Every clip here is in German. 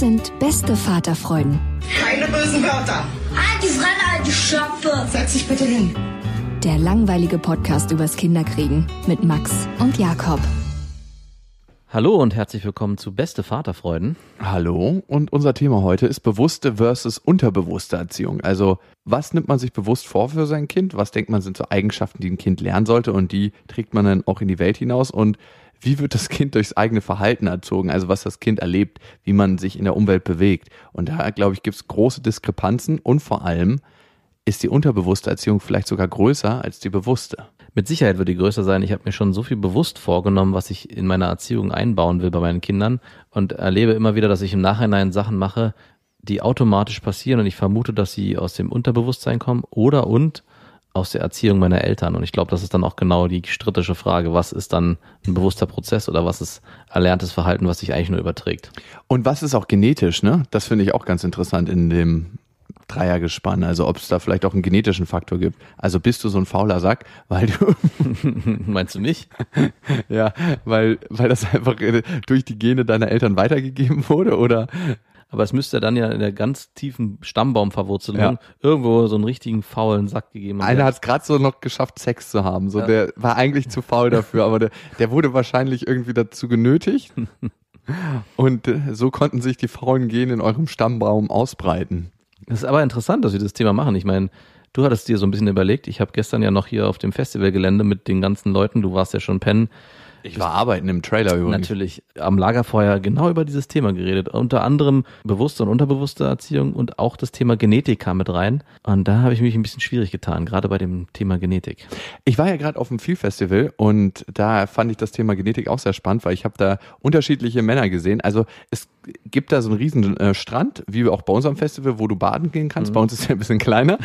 Das sind beste Vaterfreuden. Keine bösen Wörter. Die Fremde, alte Schöpfe! Setz dich bitte hin. Der langweilige Podcast übers Kinderkriegen mit Max und Jakob. Hallo und herzlich willkommen zu Beste Vaterfreuden. Hallo und unser Thema heute ist bewusste versus unterbewusste Erziehung. Also was nimmt man sich bewusst vor für sein Kind? Was denkt man sind so Eigenschaften, die ein Kind lernen sollte und die trägt man dann auch in die Welt hinaus? Und wie wird das Kind durchs eigene Verhalten erzogen? Also was das Kind erlebt, wie man sich in der Umwelt bewegt. Und da, glaube ich, gibt es große Diskrepanzen und vor allem ist die unterbewusste Erziehung vielleicht sogar größer als die bewusste. Mit Sicherheit wird die größer sein. Ich habe mir schon so viel bewusst vorgenommen, was ich in meiner Erziehung einbauen will bei meinen Kindern und erlebe immer wieder, dass ich im Nachhinein Sachen mache, die automatisch passieren und ich vermute, dass sie aus dem Unterbewusstsein kommen oder und aus der Erziehung meiner Eltern. Und ich glaube, das ist dann auch genau die strittische Frage, was ist dann ein bewusster Prozess oder was ist erlerntes Verhalten, was sich eigentlich nur überträgt. Und was ist auch genetisch, ne? Das finde ich auch ganz interessant in dem Dreiergespann. Also ob es da vielleicht auch einen genetischen Faktor gibt. Also bist du so ein fauler Sack, weil du, Meinst du nicht? ja, weil, weil das einfach äh, durch die Gene deiner Eltern weitergegeben wurde oder? Aber es müsste dann ja in der ganz tiefen Stammbaumverwurzelung Ja. irgendwo so einen richtigen faulen Sack gegeben haben. Einer hat es gerade so noch geschafft, Sex zu haben. So, Ja. der war eigentlich zu faul dafür, aber der, der wurde wahrscheinlich irgendwie dazu genötigt. Und äh, so konnten sich die faulen Gene in eurem Stammbaum ausbreiten. Es ist aber interessant, dass wir das Thema machen. Ich meine, du hattest dir so ein bisschen überlegt. Ich habe gestern ja noch hier auf dem Festivalgelände mit den ganzen Leuten, du warst ja schon pennen, Ich war arbeiten im Trailer übrigens. natürlich am Lagerfeuer genau über dieses Thema geredet. Unter anderem bewusste und unterbewusste Erziehung und auch das Thema Genetik kam mit rein. Und da habe ich mich ein bisschen schwierig getan, gerade bei dem Thema Genetik. Ich war ja gerade auf dem Viel-Festival und da fand ich das Thema Genetik auch sehr spannend, weil ich habe da unterschiedliche Männer gesehen. Also es gibt da so einen riesen äh, Strand, wie auch bei unserem Festival, wo du baden gehen kannst. Bei uns ist er ein bisschen kleiner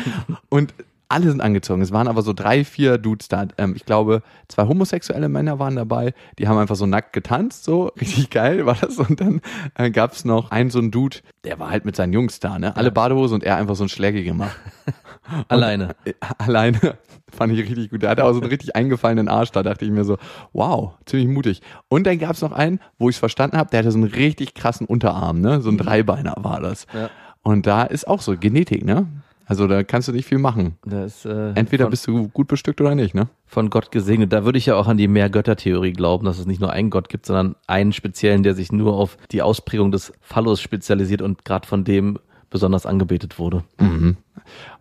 und alle sind angezogen. Es waren aber so drei, vier Dudes da. Ähm, ich glaube, zwei homosexuelle Männer waren dabei. Die haben einfach so nackt getanzt, so richtig geil war das. Und dann äh, gab es noch einen so einen Dude, der war halt mit seinen Jungs da, ne? Alle Badehose und er einfach so ein Schläge gemacht. Alleine. Äh, alleine fand ich richtig gut. Der hatte auch so einen richtig eingefallenen Arsch. Da dachte ich mir so, wow, ziemlich mutig. Und dann gab es noch einen, wo ich es verstanden habe, der hatte so einen richtig krassen Unterarm, ne? So ein Dreibeiner war das. Ja. Und da ist auch so Genetik, ne? Also da kannst du nicht viel machen. Ist, äh, Entweder von, bist du gut bestückt oder nicht, ne? von Gott gesegnet. Da würde ich ja auch an die Mehrgöttertheorie glauben, dass es nicht nur einen Gott gibt, sondern einen speziellen, der sich nur auf die Ausprägung des Phallus spezialisiert und gerade von dem besonders angebetet wurde. Mhm.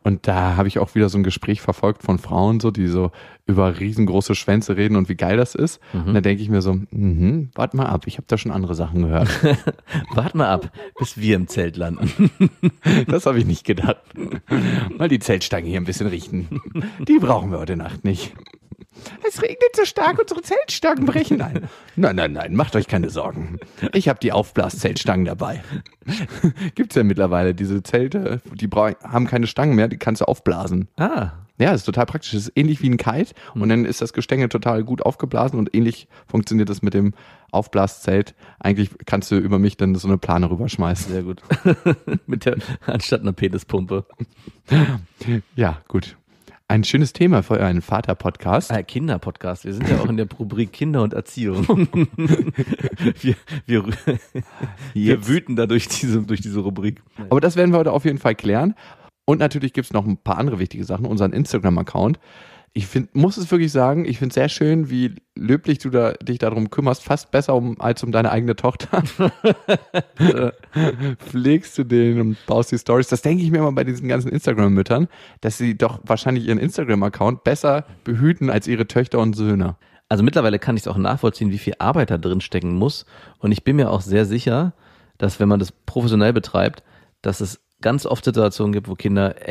Und da habe ich auch wieder so ein Gespräch verfolgt von Frauen, so die so über riesengroße Schwänze reden und wie geil das ist. Und da denke ich mir so, mhm, warte mal ab, ich habe da schon andere Sachen gehört. Wart mal ab, bis wir im Zelt landen. Das habe ich nicht gedacht. Mal die Zeltstangen hier ein bisschen richten. Die brauchen wir heute Nacht nicht. Es regnet so stark, unsere Zeltstangen brechen ein. Nein, nein, nein, macht euch keine Sorgen. Ich habe die Aufblaszeltstangen dabei. Gibt's ja mittlerweile diese Zelte, die haben keine Stangen mehr, die kannst du aufblasen. Ah, Ja, das ist total praktisch. Das ist ähnlich wie ein Kite und dann ist das Gestänge total gut aufgeblasen und ähnlich funktioniert das mit dem Aufblaszelt. Eigentlich kannst du über mich dann so eine Plane rüberschmeißen. sehr gut. Mit der, anstatt einer Penispumpe. Ja, gut. Ein schönes Thema für einen Vater-Podcast. Ah, Kinderpodcast. Wir sind ja auch in der Rubrik Kinder und Erziehung. wir, wir, wir wüten da durch diese, durch diese Rubrik. Aber das werden wir heute auf jeden Fall klären. Und natürlich gibt's noch ein paar andere wichtige Sachen. Unseren Instagram-Account. Ich find, muss es wirklich sagen, ich finde es sehr schön, wie löblich du da, dich darum kümmerst, fast besser um, als um deine eigene Tochter. Pflegst du den und baust die Stories. Das denke ich mir immer bei diesen ganzen Instagram-Müttern, dass sie doch wahrscheinlich ihren Instagram-Account besser behüten als ihre Töchter und Söhne. Also mittlerweile kann ich es auch nachvollziehen, wie viel Arbeit da drin stecken muss. Und ich bin mir auch sehr sicher, dass wenn man das professionell betreibt, dass es ganz oft Situationen gibt, wo Kinder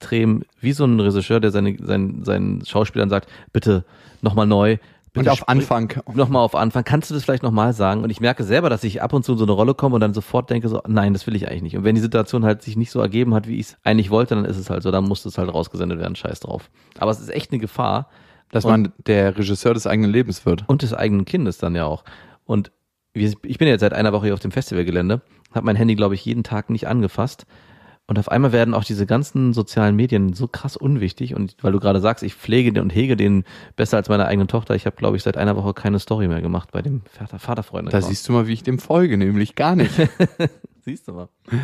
extrem, wie so ein Regisseur, der seine, seinen, seinen Schauspielern sagt, bitte nochmal neu. Und Bitte auf sprich- Anfang. Nochmal auf Anfang. Kannst du das vielleicht nochmal sagen? Und ich merke selber, dass ich ab und zu in so eine Rolle komme und dann sofort denke so, nein, das will ich eigentlich nicht. Und wenn die Situation halt sich nicht so ergeben hat, wie ich es eigentlich wollte, dann ist es halt so, dann muss es halt rausgesendet werden, scheiß drauf. Aber es ist echt eine Gefahr. Dass Und- man der Regisseur des eigenen Lebens wird. Und des eigenen Kindes dann ja auch. Und ich bin jetzt seit einer Woche hier auf dem Festivalgelände, habe mein Handy, glaube ich, jeden Tag nicht angefasst. Und auf einmal werden auch diese ganzen sozialen Medien so krass unwichtig. Und weil du gerade sagst, ich pflege den und hege den besser als meine eigene Tochter. Ich habe, glaube ich, seit einer Woche keine Story mehr gemacht bei dem Vater Vaterfreunde. Da siehst du mal, wie ich dem folge, nämlich gar nicht. siehst du mal.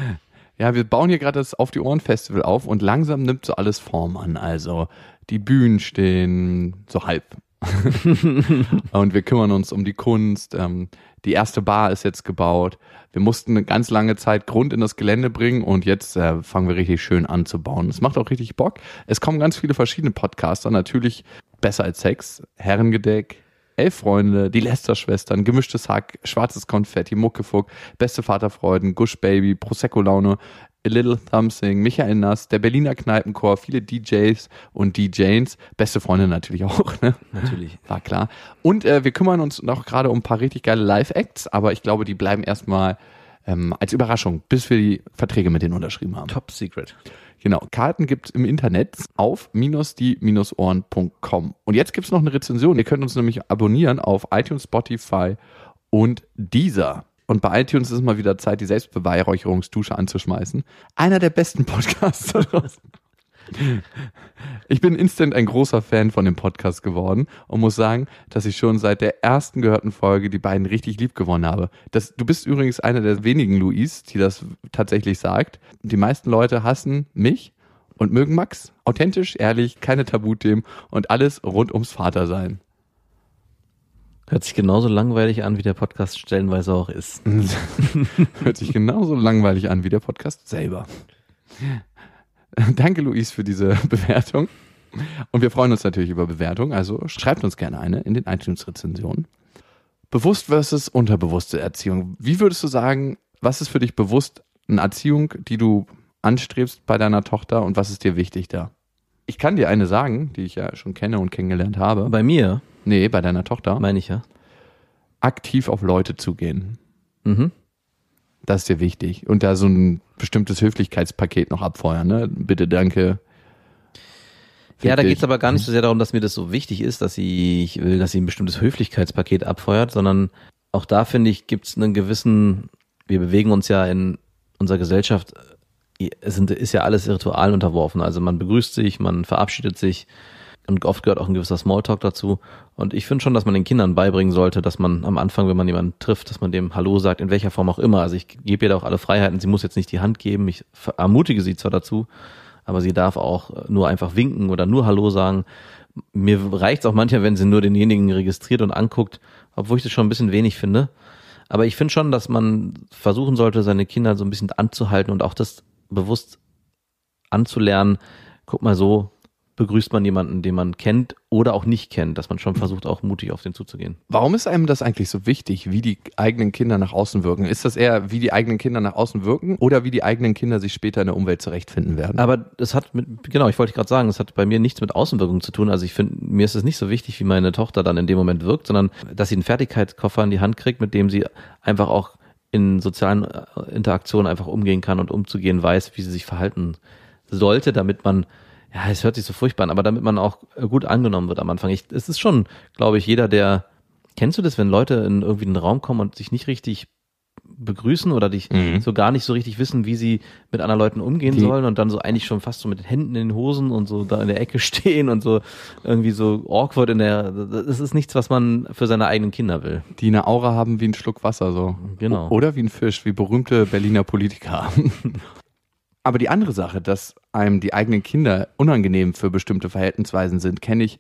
Ja, wir bauen hier gerade das Auf die Ohren Festival auf und langsam nimmt so alles Form an. Also die Bühnen stehen so halb. und wir kümmern uns um die Kunst. Ähm, die erste Bar ist jetzt gebaut. Wir mussten eine ganz lange Zeit Grund in das Gelände bringen und jetzt äh, fangen wir richtig schön an zu bauen. Es macht auch richtig Bock. Es kommen ganz viele verschiedene Podcaster, natürlich besser als Sex, Herrengedeck, Elf Freunde, die Lester-Schwestern, gemischtes Hack, schwarzes Konfetti, Muckefuck, beste Vaterfreuden, Gush Baby, Prosecco-Laune, A Little Thumbsing, Michael Nass, der Berliner Kneipenchor, viele DJs und DJs, beste Freunde natürlich auch, ne? Natürlich. War klar. Und äh, wir kümmern uns noch gerade um ein paar richtig geile Live-Acts, aber ich glaube, die bleiben erstmal ähm, als Überraschung, bis wir die Verträge mit denen unterschrieben haben. Top Secret. Genau, Karten gibt's im Internet auf die-ohren.com. Und jetzt gibt's noch eine Rezension. Ihr könnt uns nämlich abonnieren auf iTunes, Spotify und Deezer. Und bei iTunes ist es mal wieder Zeit, die Selbstbeweihräucherungsdusche anzuschmeißen. Einer der besten Podcasts da draußen. Ich bin instant ein großer Fan von dem Podcast geworden und muss sagen, dass ich schon seit der ersten gehörten Folge die beiden richtig lieb gewonnen habe. Das, du bist übrigens einer der wenigen, Luis, die das tatsächlich sagt. Die meisten Leute hassen mich und mögen Max. Authentisch, ehrlich, keine Tabuthemen und alles rund ums Vatersein. Hört sich genauso langweilig an, wie der Podcast stellenweise auch ist. Hört sich genauso langweilig an wie der Podcast selber. Danke, Luis, für diese Bewertung. Und wir freuen uns natürlich über Bewertungen, also schreibt uns gerne eine in den iTunes-Rezensionen. Bewusst versus unterbewusste Erziehung. Wie würdest du sagen, was ist für dich bewusst eine Erziehung, die du anstrebst bei deiner Tochter und was ist dir wichtig da? Ich kann dir eine sagen, die ich ja schon kenne und kennengelernt habe. Bei mir, nee, bei deiner Tochter. meine ich ja. Aktiv auf Leute zugehen. Mhm. Das ist dir wichtig. Und da so ein bestimmtes Höflichkeitspaket noch abfeuern, ne? Bitte, danke. Ja, da Fick geht's dich. aber gar nicht so sehr darum, dass mir das so wichtig ist, dass sie, ich will, dass sie ein bestimmtes Höflichkeitspaket abfeuert, sondern auch da finde ich, gibt's einen gewissen, wir bewegen uns ja in unserer Gesellschaft, es sind, ist ja alles Ritualen unterworfen. Also man begrüßt sich, man verabschiedet sich und oft gehört auch ein gewisser Smalltalk dazu. Und ich finde schon, dass man den Kindern beibringen sollte, dass man am Anfang, wenn man jemanden trifft, dass man dem Hallo sagt, in welcher Form auch immer. Also ich gebe ihr da auch alle Freiheiten. Sie muss jetzt nicht die Hand geben. Ich ermutige sie zwar dazu, aber sie darf auch nur einfach winken oder nur Hallo sagen. Mir reicht's auch manchmal, wenn sie nur denjenigen registriert und anguckt, obwohl ich das schon ein bisschen wenig finde. Aber ich finde schon, dass man versuchen sollte, seine Kinder so ein bisschen anzuhalten und auch das bewusst anzulernen. Guck mal so, begrüßt man jemanden, den man kennt oder auch nicht kennt, dass man schon versucht, auch mutig auf den zuzugehen. Warum ist einem das eigentlich so wichtig, wie die eigenen Kinder nach außen wirken? Ist das eher, wie die eigenen Kinder nach außen wirken oder wie die eigenen Kinder sich später in der Umwelt zurechtfinden werden? Aber das hat mit, genau, ich wollte gerade sagen, es hat bei mir nichts mit Außenwirkung zu tun. Also ich finde, mir ist es nicht so wichtig, wie meine Tochter dann in dem Moment wirkt, sondern dass sie einen Fertigkeitskoffer in die Hand kriegt, mit dem sie einfach auch in sozialen äh, Interaktionen einfach umgehen kann und umzugehen weiß, wie sie sich verhalten sollte, damit man ja, es hört sich so furchtbar an, aber damit man auch gut angenommen wird am Anfang. Ich, es ist schon, glaube ich, jeder, der, kennst du das, wenn Leute in irgendwie einen Raum kommen und sich nicht richtig begrüßen oder dich Mhm. so gar nicht so richtig wissen, wie sie mit anderen Leuten umgehen Die- sollen und dann so eigentlich schon fast so mit den Händen in den Hosen und so da in der Ecke stehen und so irgendwie so awkward in der, das ist nichts, was man für seine eigenen Kinder will. die eine Aura haben wie ein Schluck Wasser, so. Genau. O- Oder wie ein Fisch, wie berühmte Berliner Politiker. Aber die andere Sache, dass einem die eigenen Kinder unangenehm für bestimmte Verhaltensweisen sind, kenne ich,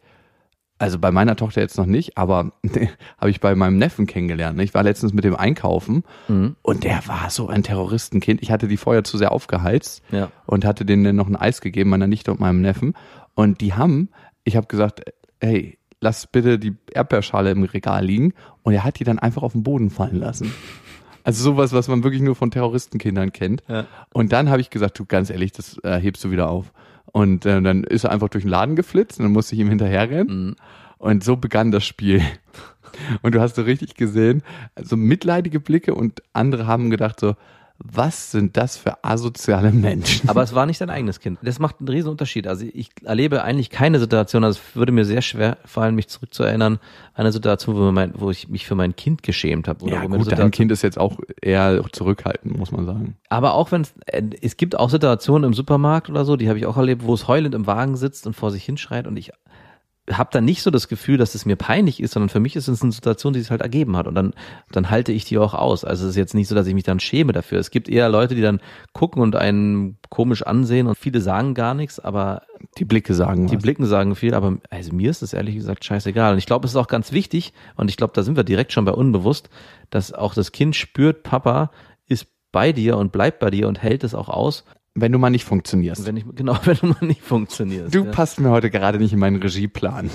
also bei meiner Tochter jetzt noch nicht, aber habe ich bei meinem Neffen kennengelernt. ne? Ich war letztens mit dem einkaufen und der war so ein Terroristenkind. Ich hatte die vorher zu sehr aufgeheizt Ja. und hatte denen dann noch ein Eis gegeben, meiner Nichte und meinem Neffen. Und die haben, ich habe gesagt, hey, lass bitte die Erdbeerschale im Regal liegen. Und er hat die dann einfach auf den Boden fallen lassen. Also sowas, was man wirklich nur von Terroristenkindern kennt. Ja. Und dann habe ich gesagt, du ganz ehrlich, das äh, hebst du wieder auf. Und äh, dann ist er einfach durch den Laden geflitzt und dann musste ich ihm hinterherrennen. Und so begann das Spiel. Und du hast so richtig gesehen, so mitleidige Blicke und andere haben gedacht so, was sind das für asoziale Menschen? Aber es war nicht dein eigenes Kind. Das macht einen riesen Unterschied. Also ich erlebe eigentlich keine Situation, also es würde mir sehr schwer fallen, mich zurückzuerinnern, eine Situation, wo, mein, wo ich mich für mein Kind geschämt habe. Oder Ja wo gut, dein Kind ist jetzt auch eher zurückhaltend, muss man sagen. Aber auch wenn es, es gibt auch Situationen im Supermarkt oder so, die habe ich auch erlebt, wo es heulend im Wagen sitzt und vor sich hinschreit und ich habe dann nicht so das Gefühl, dass es mir peinlich ist, sondern für mich ist es eine Situation, die sich halt ergeben hat und dann, dann halte ich die auch aus. Also es ist jetzt nicht so, dass ich mich dann schäme dafür. Es gibt eher Leute, die dann gucken und einen komisch ansehen und viele sagen gar nichts, aber Die Blicke sagen die was. Blicken sagen viel, aber also mir ist es ehrlich gesagt scheißegal. Und ich glaube, es ist auch ganz wichtig, und ich glaube, da sind wir direkt schon bei unbewusst, dass auch das Kind spürt, Papa ist bei dir und bleibt bei dir und hält es auch aus, Wenn du mal nicht funktionierst. wenn ich, genau, wenn du mal nicht funktionierst. Du ja. passt mir heute gerade nicht in meinen Regieplan.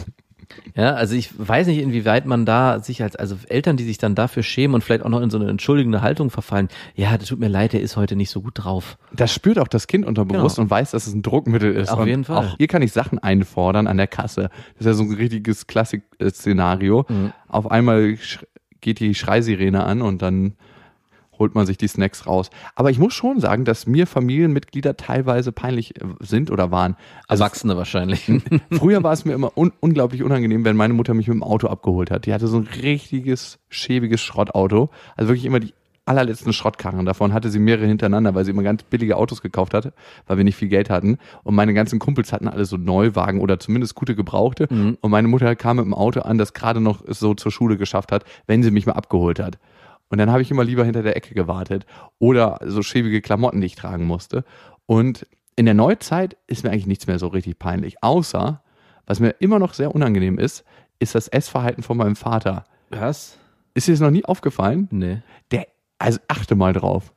ja, also ich weiß nicht, inwieweit man da sich als, also Eltern, die sich dann dafür schämen und vielleicht auch noch in so eine entschuldigende Haltung verfallen, ja, das tut mir leid, der ist heute nicht so gut drauf. Das spürt auch das Kind unterbewusst Genau. und weiß, dass es ein Druckmittel ist. Auf und jeden Fall. Auch hier kann ich Sachen einfordern an der Kasse. Das ist ja so ein richtiges Klassik-Szenario. Mhm. Auf einmal geht die Schreisirene an und dann holt man sich die Snacks raus. Aber ich muss schon sagen, dass mir Familienmitglieder teilweise peinlich äh, sind oder waren. Also Erwachsene wahrscheinlich. Früher war es mir immer un unglaublich unangenehm, wenn meine Mutter mich mit dem Auto abgeholt hat. Die hatte so ein richtiges, schäbiges Schrottauto. Also wirklich immer die allerletzten Schrottkarren. Davon hatte sie mehrere hintereinander, weil sie immer ganz billige Autos gekauft hat, weil wir nicht viel Geld hatten. Und meine ganzen Kumpels hatten alle so Neuwagen oder zumindest gute Gebrauchte. Und meine Mutter kam mit dem Auto an, das gerade noch so zur Schule geschafft hat, wenn sie mich mal abgeholt hat. Und dann habe ich immer lieber hinter der Ecke gewartet oder so schäbige Klamotten, die ich tragen musste. Und in der Neuzeit ist mir eigentlich nichts mehr so richtig peinlich. Außer, was mir immer noch sehr unangenehm ist, ist das Essverhalten von meinem Vater. Was? Ist dir das noch nie aufgefallen? Nee. Der, also achte mal drauf.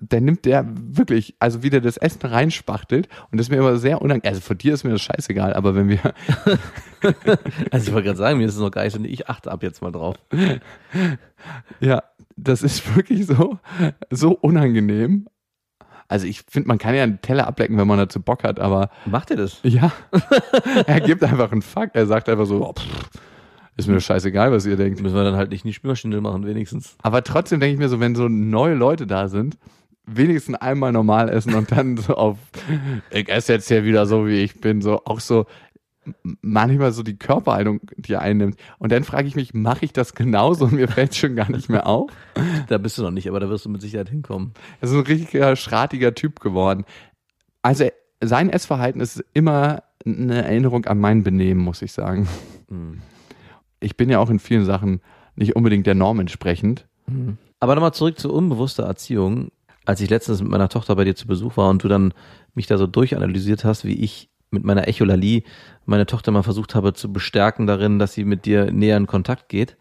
Der nimmt der wirklich, also wie der das Essen reinspachtelt und das ist mir immer sehr unangenehm. Also von dir ist mir das scheißegal, aber wenn wir, Also ich wollte gerade sagen, mir ist es noch gar nicht ich achte ab jetzt mal drauf. ja, das ist wirklich so, so unangenehm. Also ich finde, man kann ja einen Teller ablecken, wenn man dazu Bock hat, aber Macht ihr das? Ja. er gibt einfach einen Fuck. Er sagt einfach so, oh, pff, ist mir das scheißegal, was ihr denkt. Müssen wir dann halt nicht in die Spülmaschine machen, wenigstens. Aber trotzdem denke ich mir so, wenn so neue Leute da sind, wenigstens einmal normal essen und dann so auf, ich esse jetzt hier wieder so, wie ich bin, so auch so manchmal so die Körperhaltung, die er einnimmt. Und dann frage ich mich, mache ich das genauso und mir fällt schon gar nicht mehr auf? Da bist du noch nicht, aber da wirst du mit Sicherheit hinkommen. Er ist ein richtiger, schratiger Typ geworden. Also sein Essverhalten ist immer eine Erinnerung an mein Benehmen, muss ich sagen. Ich bin ja auch in vielen Sachen nicht unbedingt der Norm entsprechend. Aber nochmal zurück zu unbewusster Erziehung. Als ich letztens mit meiner Tochter bei dir zu Besuch war und du dann mich da so durchanalysiert hast, wie ich mit meiner Echolalie meine Tochter mal versucht habe zu bestärken darin, dass sie mit dir näher in Kontakt geht.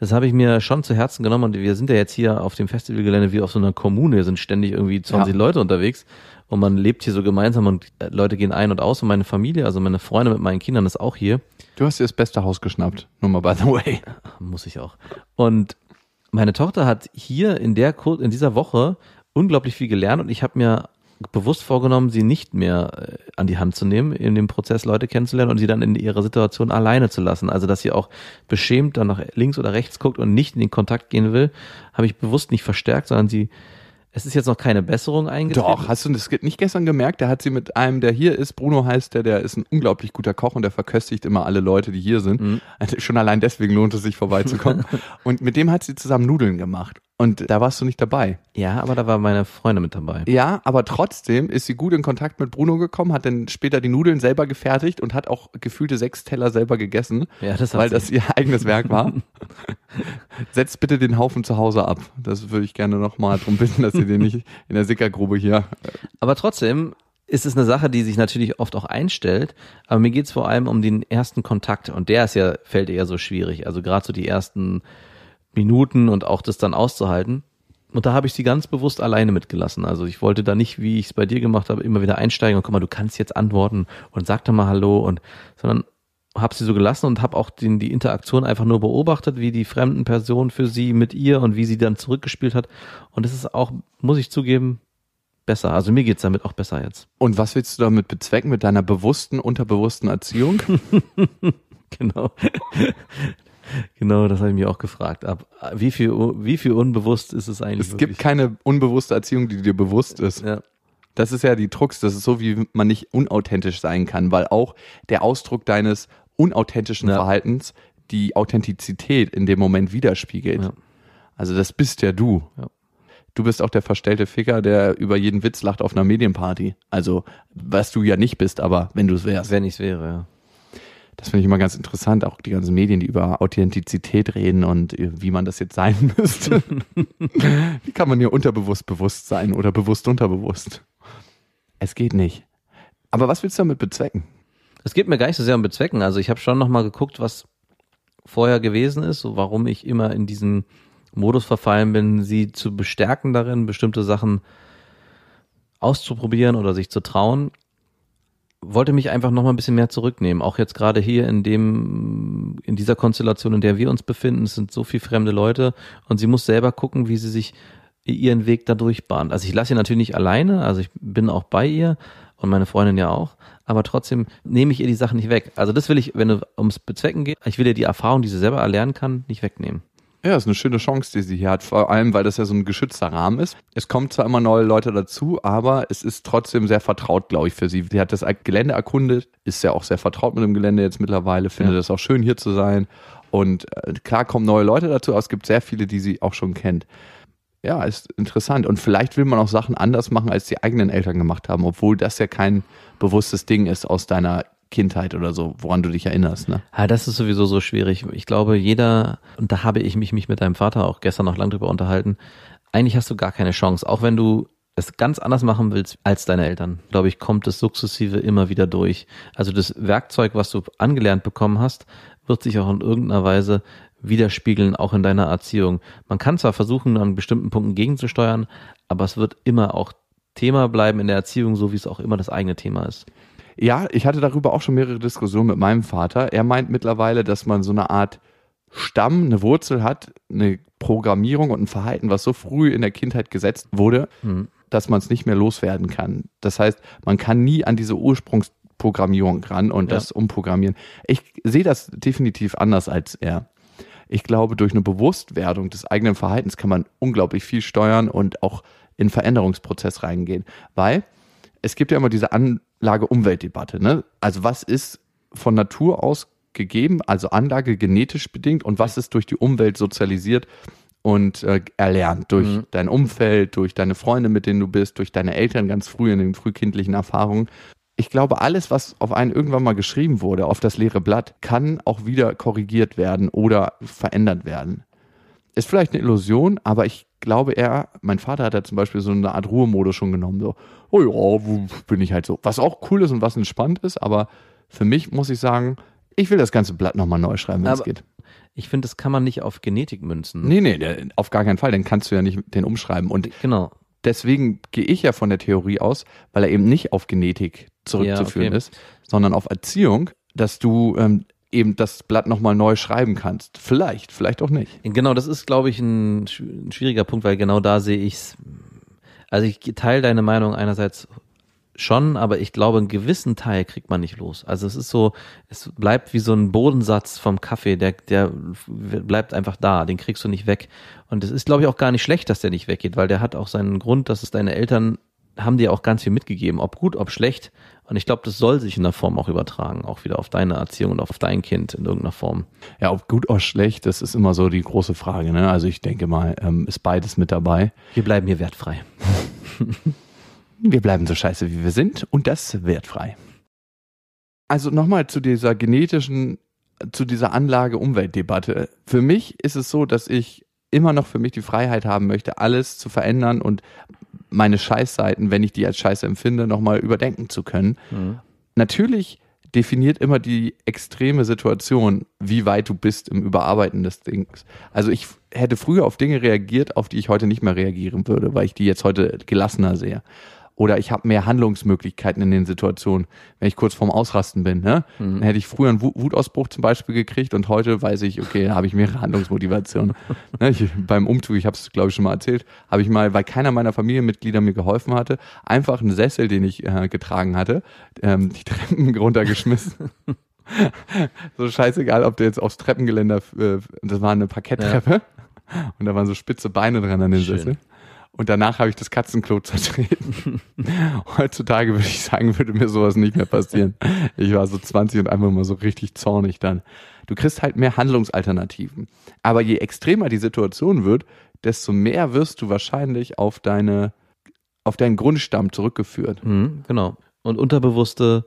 Das habe ich mir schon zu Herzen genommen und wir sind ja jetzt hier auf dem Festivalgelände wie auf so einer Kommune, hier sind ständig irgendwie 20 Ja. Leute unterwegs und man lebt hier so gemeinsam und äh, Leute gehen ein und aus und meine Familie, also meine Freunde mit meinen Kindern ist auch hier. Du hast dir das beste Haus geschnappt. Nur mal by the way. Muss ich auch. Und meine Tochter hat hier in der in dieser Woche unglaublich viel gelernt und ich habe mir bewusst vorgenommen, sie nicht mehr äh, an die Hand zu nehmen, in dem Prozess Leute kennenzulernen und sie dann in ihrer Situation alleine zu lassen. Also, dass sie auch beschämt dann nach links oder rechts guckt und nicht in den Kontakt gehen will, habe ich bewusst nicht verstärkt, sondern sie, es ist jetzt noch keine Besserung eingetreten. Doch, hast du das nicht gestern gemerkt? Der hat sie mit einem, der hier ist, Bruno heißt der, der ist ein unglaublich guter Koch und der verköstigt immer alle Leute, die hier sind. Also schon allein deswegen lohnt es sich vorbeizukommen. und mit dem hat sie zusammen Nudeln gemacht. Und da warst du nicht dabei. Ja, aber da war meine Freundin mit dabei. Ja, aber trotzdem ist sie gut in Kontakt mit Bruno gekommen, hat dann später die Nudeln selber gefertigt und hat auch gefühlte sechs Teller selber gegessen, Ja, das weil sie. das ihr eigenes Werk war. Setzt bitte den Haufen zu Hause ab. Das würde ich gerne nochmal darum bitten, dass ihr den nicht in der Sickergrube hier. Aber trotzdem ist es eine Sache, die sich natürlich oft auch einstellt, aber mir geht's vor allem um den ersten Kontakt und der ist ja, fällt eher so schwierig. Also gerade so die ersten Minuten und auch das dann auszuhalten. Und da habe ich sie ganz bewusst alleine mitgelassen. Also ich wollte da nicht, wie ich es bei dir gemacht habe, immer wieder einsteigen und guck mal, du kannst jetzt antworten und sag doch mal Hallo und sondern habe sie so gelassen und habe auch den, die Interaktion einfach nur beobachtet, wie die fremden Personen für sie mit ihr und wie sie dann zurückgespielt hat. Und es ist auch, muss ich zugeben, besser. Also mir geht's damit auch besser jetzt. Und was willst du damit bezwecken mit deiner bewussten, unterbewussten Erziehung? genau. Genau, das habe ich mir auch gefragt. Ab wie viel, wie viel unbewusst ist es eigentlich? Es wirklich? gibt keine unbewusste Erziehung, die dir bewusst ist. ja. Das ist ja die Trux, das ist so, wie man nicht unauthentisch sein kann, weil auch der Ausdruck deines unauthentischen Ja. Verhaltens die Authentizität in dem Moment widerspiegelt. Ja. Also das bist ja du. Ja. Du bist auch der verstellte Ficker, der über jeden Witz lacht auf einer Medienparty. Also, was du ja nicht bist, aber wenn du es wärst. Wenn ich's wäre, ja. Das finde ich immer ganz interessant, auch die ganzen Medien, die über Authentizität reden und wie man das jetzt sein müsste. wie kann man hier unterbewusst bewusst sein oder bewusst unterbewusst? Es geht nicht. Aber was willst du damit bezwecken? Es geht mir gar nicht so sehr um Bezwecken. Also ich habe schon nochmal geguckt, was vorher gewesen ist, so warum ich immer in diesen Modus verfallen bin, sie zu bestärken darin, bestimmte Sachen auszuprobieren oder sich zu trauen. Wollte mich einfach nochmal ein bisschen mehr zurücknehmen. Auch jetzt gerade hier in dem, in dieser Konstellation, in der wir uns befinden, es sind so viele fremde Leute und sie muss selber gucken, wie sie sich ihren Weg dadurch bahnt. Also ich lasse sie natürlich nicht alleine, also ich bin auch bei ihr und meine Freundin ja auch, aber trotzdem nehme ich ihr die Sachen nicht weg. Also das will ich, wenn du ums Bezwecken geht, ich will ihr die Erfahrung, die sie selber erlernen kann, nicht wegnehmen. Ja, ist eine schöne Chance, die sie hier hat. Vor allem, weil das ja so ein geschützter Rahmen ist. Es kommen zwar immer neue Leute dazu, aber es ist trotzdem sehr vertraut, glaube ich, für sie. Sie hat das Gelände erkundet, ist ja auch sehr vertraut mit dem Gelände jetzt mittlerweile, findet Ja. es auch schön, hier zu sein. Und äh, klar kommen neue Leute dazu, aber es gibt sehr viele, die sie auch schon kennt. Ja, ist interessant. Und vielleicht will man auch Sachen anders machen, als die eigenen Eltern gemacht haben, obwohl das ja kein bewusstes Ding ist aus deiner Kindheit oder so, woran du dich erinnerst. Ne? Ja, das ist sowieso so schwierig. Ich glaube, jeder, und da habe ich mich, mich mit deinem Vater auch gestern noch lang drüber unterhalten, eigentlich hast du gar keine Chance, auch wenn du es ganz anders machen willst als deine Eltern, glaube ich, kommt es sukzessive immer wieder durch. Also das Werkzeug, was du angelernt bekommen hast, wird sich auch in irgendeiner Weise widerspiegeln, auch in deiner Erziehung. Man kann zwar versuchen, an bestimmten Punkten gegenzusteuern, aber es wird immer auch Thema bleiben in der Erziehung, so wie es auch immer das eigene Thema ist. Ja, ich hatte darüber auch schon mehrere Diskussionen mit meinem Vater. Er meint mittlerweile, dass man so eine Art Stamm, eine Wurzel hat, eine Programmierung und ein Verhalten, was so früh in der Kindheit gesetzt wurde, Mhm. dass man es nicht mehr loswerden kann. Das heißt, man kann nie an diese Ursprungsprogrammierung ran und Ja. das umprogrammieren. Ich sehe das definitiv anders als er. Ich glaube, durch eine Bewusstwerdung des eigenen Verhaltens kann man unglaublich viel steuern und auch in Veränderungsprozess reingehen. Weil es gibt ja immer diese Anlage-Umwelt-Debatte. Ne? Also was ist von Natur aus gegeben, also Anlage genetisch bedingt und was ist durch die Umwelt sozialisiert und äh, erlernt durch Mhm. dein Umfeld, durch deine Freunde, mit denen du bist, durch deine Eltern ganz früh in den frühkindlichen Erfahrungen. Ich glaube, alles, was auf einen irgendwann mal geschrieben wurde, auf das leere Blatt, kann auch wieder korrigiert werden oder verändert werden. Ist vielleicht eine Illusion, aber ich glaube eher, mein Vater hat da zum Beispiel so eine Art Ruhemodus schon genommen. So, oh ja, bin ich halt so. Was auch cool ist und was entspannt ist, aber für mich muss ich sagen, ich will das ganze Blatt nochmal neu schreiben, wenn es geht. Ich finde, das kann man nicht auf Genetik münzen. Nee, nee, auf gar keinen Fall, dann kannst du ja nicht den umschreiben. Und Genau. deswegen gehe ich ja von der Theorie aus, weil er eben nicht auf Genetik zurückzuführen Ja, okay. ist, sondern auf Erziehung, dass du ähm, eben das Blatt nochmal neu schreiben kannst. Vielleicht, vielleicht auch nicht. Genau, das ist, glaube ich, ein, ein schwieriger Punkt, weil genau da sehe ich's. Also ich teile deine Meinung einerseits schon, aber ich glaube, einen gewissen Teil kriegt man nicht los. Also es ist so, es bleibt wie so ein Bodensatz vom Kaffee, der, der bleibt einfach da, den kriegst du nicht weg. Und es ist, glaube ich, auch gar nicht schlecht, dass der nicht weggeht, weil der hat auch seinen Grund, dass es deine Eltern haben dir auch ganz viel mitgegeben, ob gut, ob schlecht. Und ich glaube, das soll sich in der Form auch übertragen, auch wieder auf deine Erziehung und auf dein Kind in irgendeiner Form. Ja, ob gut oder schlecht, das ist immer so die große Frage. Ne? Also ich denke mal, ähm, ist beides mit dabei. Wir bleiben hier wertfrei. Wir bleiben so scheiße, wie wir sind und das wertfrei. Also nochmal zu dieser genetischen, zu dieser Anlage-Umwelt-Debatte. Für mich ist es so, dass ich immer noch für mich die Freiheit haben möchte, alles zu verändern und meine Scheißseiten, wenn ich die als Scheiße empfinde, nochmal überdenken zu können. Natürlich definiert immer die extreme Situation, wie weit du bist im Überarbeiten des Dings. Also ich hätte früher auf Dinge reagiert, auf die ich heute nicht mehr reagieren würde, weil ich die jetzt heute gelassener sehe. Oder ich habe mehr Handlungsmöglichkeiten in den Situationen, wenn ich kurz vorm Ausrasten bin. Ne? Dann hätte ich früher einen Wu- Wutausbruch zum Beispiel gekriegt und heute weiß ich, okay, da habe ich mehrere Handlungsmotivationen. ne? ich, beim Umzug, ich habe es glaube ich schon mal erzählt, habe ich mal, weil keiner meiner Familienmitglieder mir geholfen hatte, einfach einen Sessel, den ich äh, getragen hatte, ähm, die Treppen runtergeschmissen. so scheißegal, ob der jetzt aufs Treppengeländer, äh, das war eine Parketttreppe und da waren so spitze Beine dran an den Schön. Sessel. Und danach habe ich das Katzenklo zertreten. Heutzutage würde ich sagen, würde mir sowas nicht mehr passieren. Ich war so 20 und einfach mal so richtig zornig dann. Du kriegst halt mehr Handlungsalternativen. Aber je extremer die Situation wird, desto mehr wirst du wahrscheinlich auf deine, auf deinen Grundstamm zurückgeführt. Mhm, genau. Und unterbewusste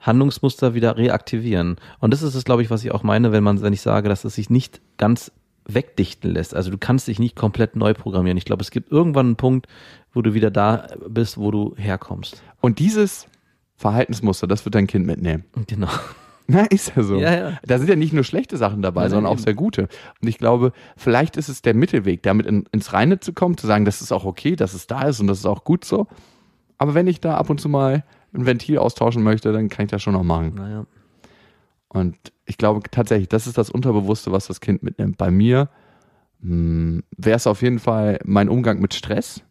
Handlungsmuster wieder reaktivieren. Und das ist es, glaube ich, was ich auch meine, wenn man, wenn ich sage, dass es sich nicht ganz wegdichten lässt. Also du kannst dich nicht komplett neu programmieren. Ich glaube, es gibt irgendwann einen Punkt, wo du wieder da bist, wo du herkommst. Und dieses Verhaltensmuster, das wird dein Kind mitnehmen. Genau. Na, ist ja so. Ja, ja. Da sind ja nicht nur schlechte Sachen dabei, Nein, sondern nein, auch eben. sehr gute. Und ich glaube, vielleicht ist es der Mittelweg, damit in, ins Reine zu kommen, zu sagen, das ist auch okay, dass es da ist und das ist auch gut so. Aber wenn ich da ab und zu mal ein Ventil austauschen möchte, dann kann ich das schon noch machen. Naja. Und ich glaube tatsächlich, das ist das Unterbewusste, was das Kind mitnimmt. Bei mir wäre es auf jeden Fall mein Umgang mit Stress.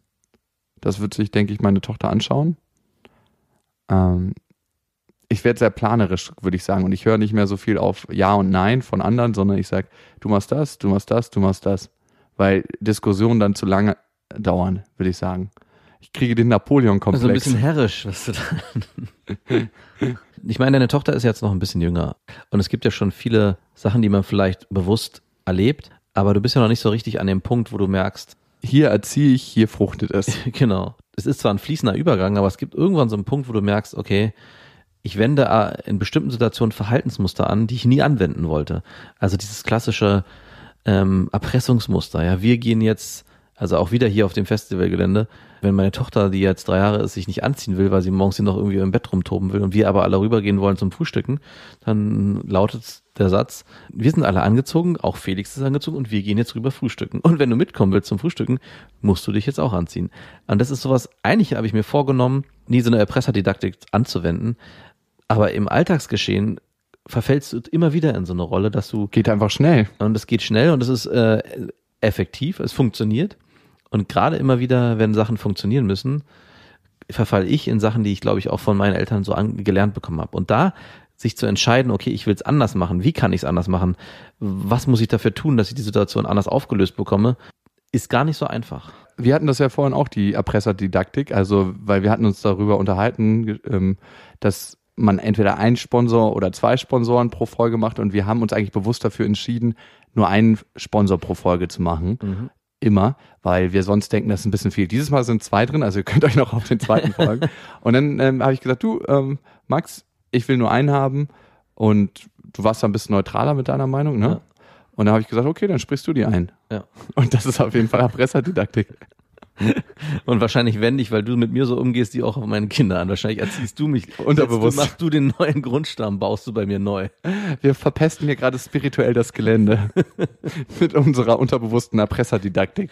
Das wird sich, denke ich, meine Tochter anschauen. Ähm, ich werde sehr planerisch, würde ich sagen. Und ich höre nicht mehr so viel auf Ja und Nein von anderen, sondern ich sage, du machst das, du machst das, du machst das. Weil Diskussionen dann zu lange dauern, würde ich sagen. Ich kriege den Napoleon-Komplex. Also ein bisschen herrisch, was du da. ich meine, deine Tochter ist jetzt noch ein bisschen jünger. Und es gibt ja schon viele Sachen, die man vielleicht bewusst erlebt. Aber du bist ja noch nicht so richtig an dem Punkt, wo du merkst, hier erziehe ich, hier fruchtet es. genau. Es ist zwar ein fließender Übergang, aber es gibt irgendwann so einen Punkt, wo du merkst, okay, ich wende in bestimmten Situationen Verhaltensmuster an, die ich nie anwenden wollte. Also dieses klassische ähm, Erpressungsmuster. Ja, wir gehen jetzt, also auch wieder hier auf dem Festivalgelände, wenn meine Tochter, die jetzt drei Jahre ist, sich nicht anziehen will, weil sie morgens hier noch irgendwie im Bett rumtoben will und wir aber alle rübergehen wollen zum Frühstücken, dann lautet der Satz, wir sind alle angezogen, auch Felix ist angezogen und wir gehen jetzt rüber frühstücken. Und wenn du mitkommen willst zum Frühstücken, musst du dich jetzt auch anziehen. Und das ist sowas, eigentlich habe ich mir vorgenommen, nie so eine Erpresserdidaktik anzuwenden, aber im Alltagsgeschehen verfällst du immer wieder in so eine Rolle, dass du Geht einfach schnell. und es geht schnell und es ist äh, effektiv, es funktioniert. Und gerade immer wieder, wenn Sachen funktionieren müssen, verfalle ich in Sachen, die ich, glaube ich, auch von meinen Eltern so gelernt bekommen habe. Und da sich zu entscheiden, okay, ich will es anders machen, wie kann ich es anders machen, was muss ich dafür tun, dass ich die Situation anders aufgelöst bekomme, ist gar nicht so einfach. Wir hatten das ja vorhin auch, die Erpresserdidaktik, also weil wir hatten uns darüber unterhalten, ähm, dass man entweder einen Sponsor oder zwei Sponsoren pro Folge macht und wir haben uns eigentlich bewusst dafür entschieden, nur einen Sponsor pro Folge zu machen. Immer, weil wir sonst denken, das ist ein bisschen viel. Dieses Mal sind zwei drin, also ihr könnt euch noch auf den zweiten folgen. Und dann ähm, habe ich gesagt, du, ähm, Max, ich will nur einen haben und du warst da ein bisschen neutraler mit deiner Meinung, ne? Ja. Und dann habe ich gesagt, okay, dann sprichst du die ein. Ja. Und das ist auf jeden Fall Erpresserdidaktik. Und wahrscheinlich wende ich, weil du mit mir so umgehst, die auch auf meine Kinder an. Wahrscheinlich erziehst du mich. Unterbewusst. Du, machst du den neuen Grundstamm, baust du bei mir neu. Wir verpesten hier gerade spirituell das Gelände mit unserer unterbewussten Erpresserdidaktik.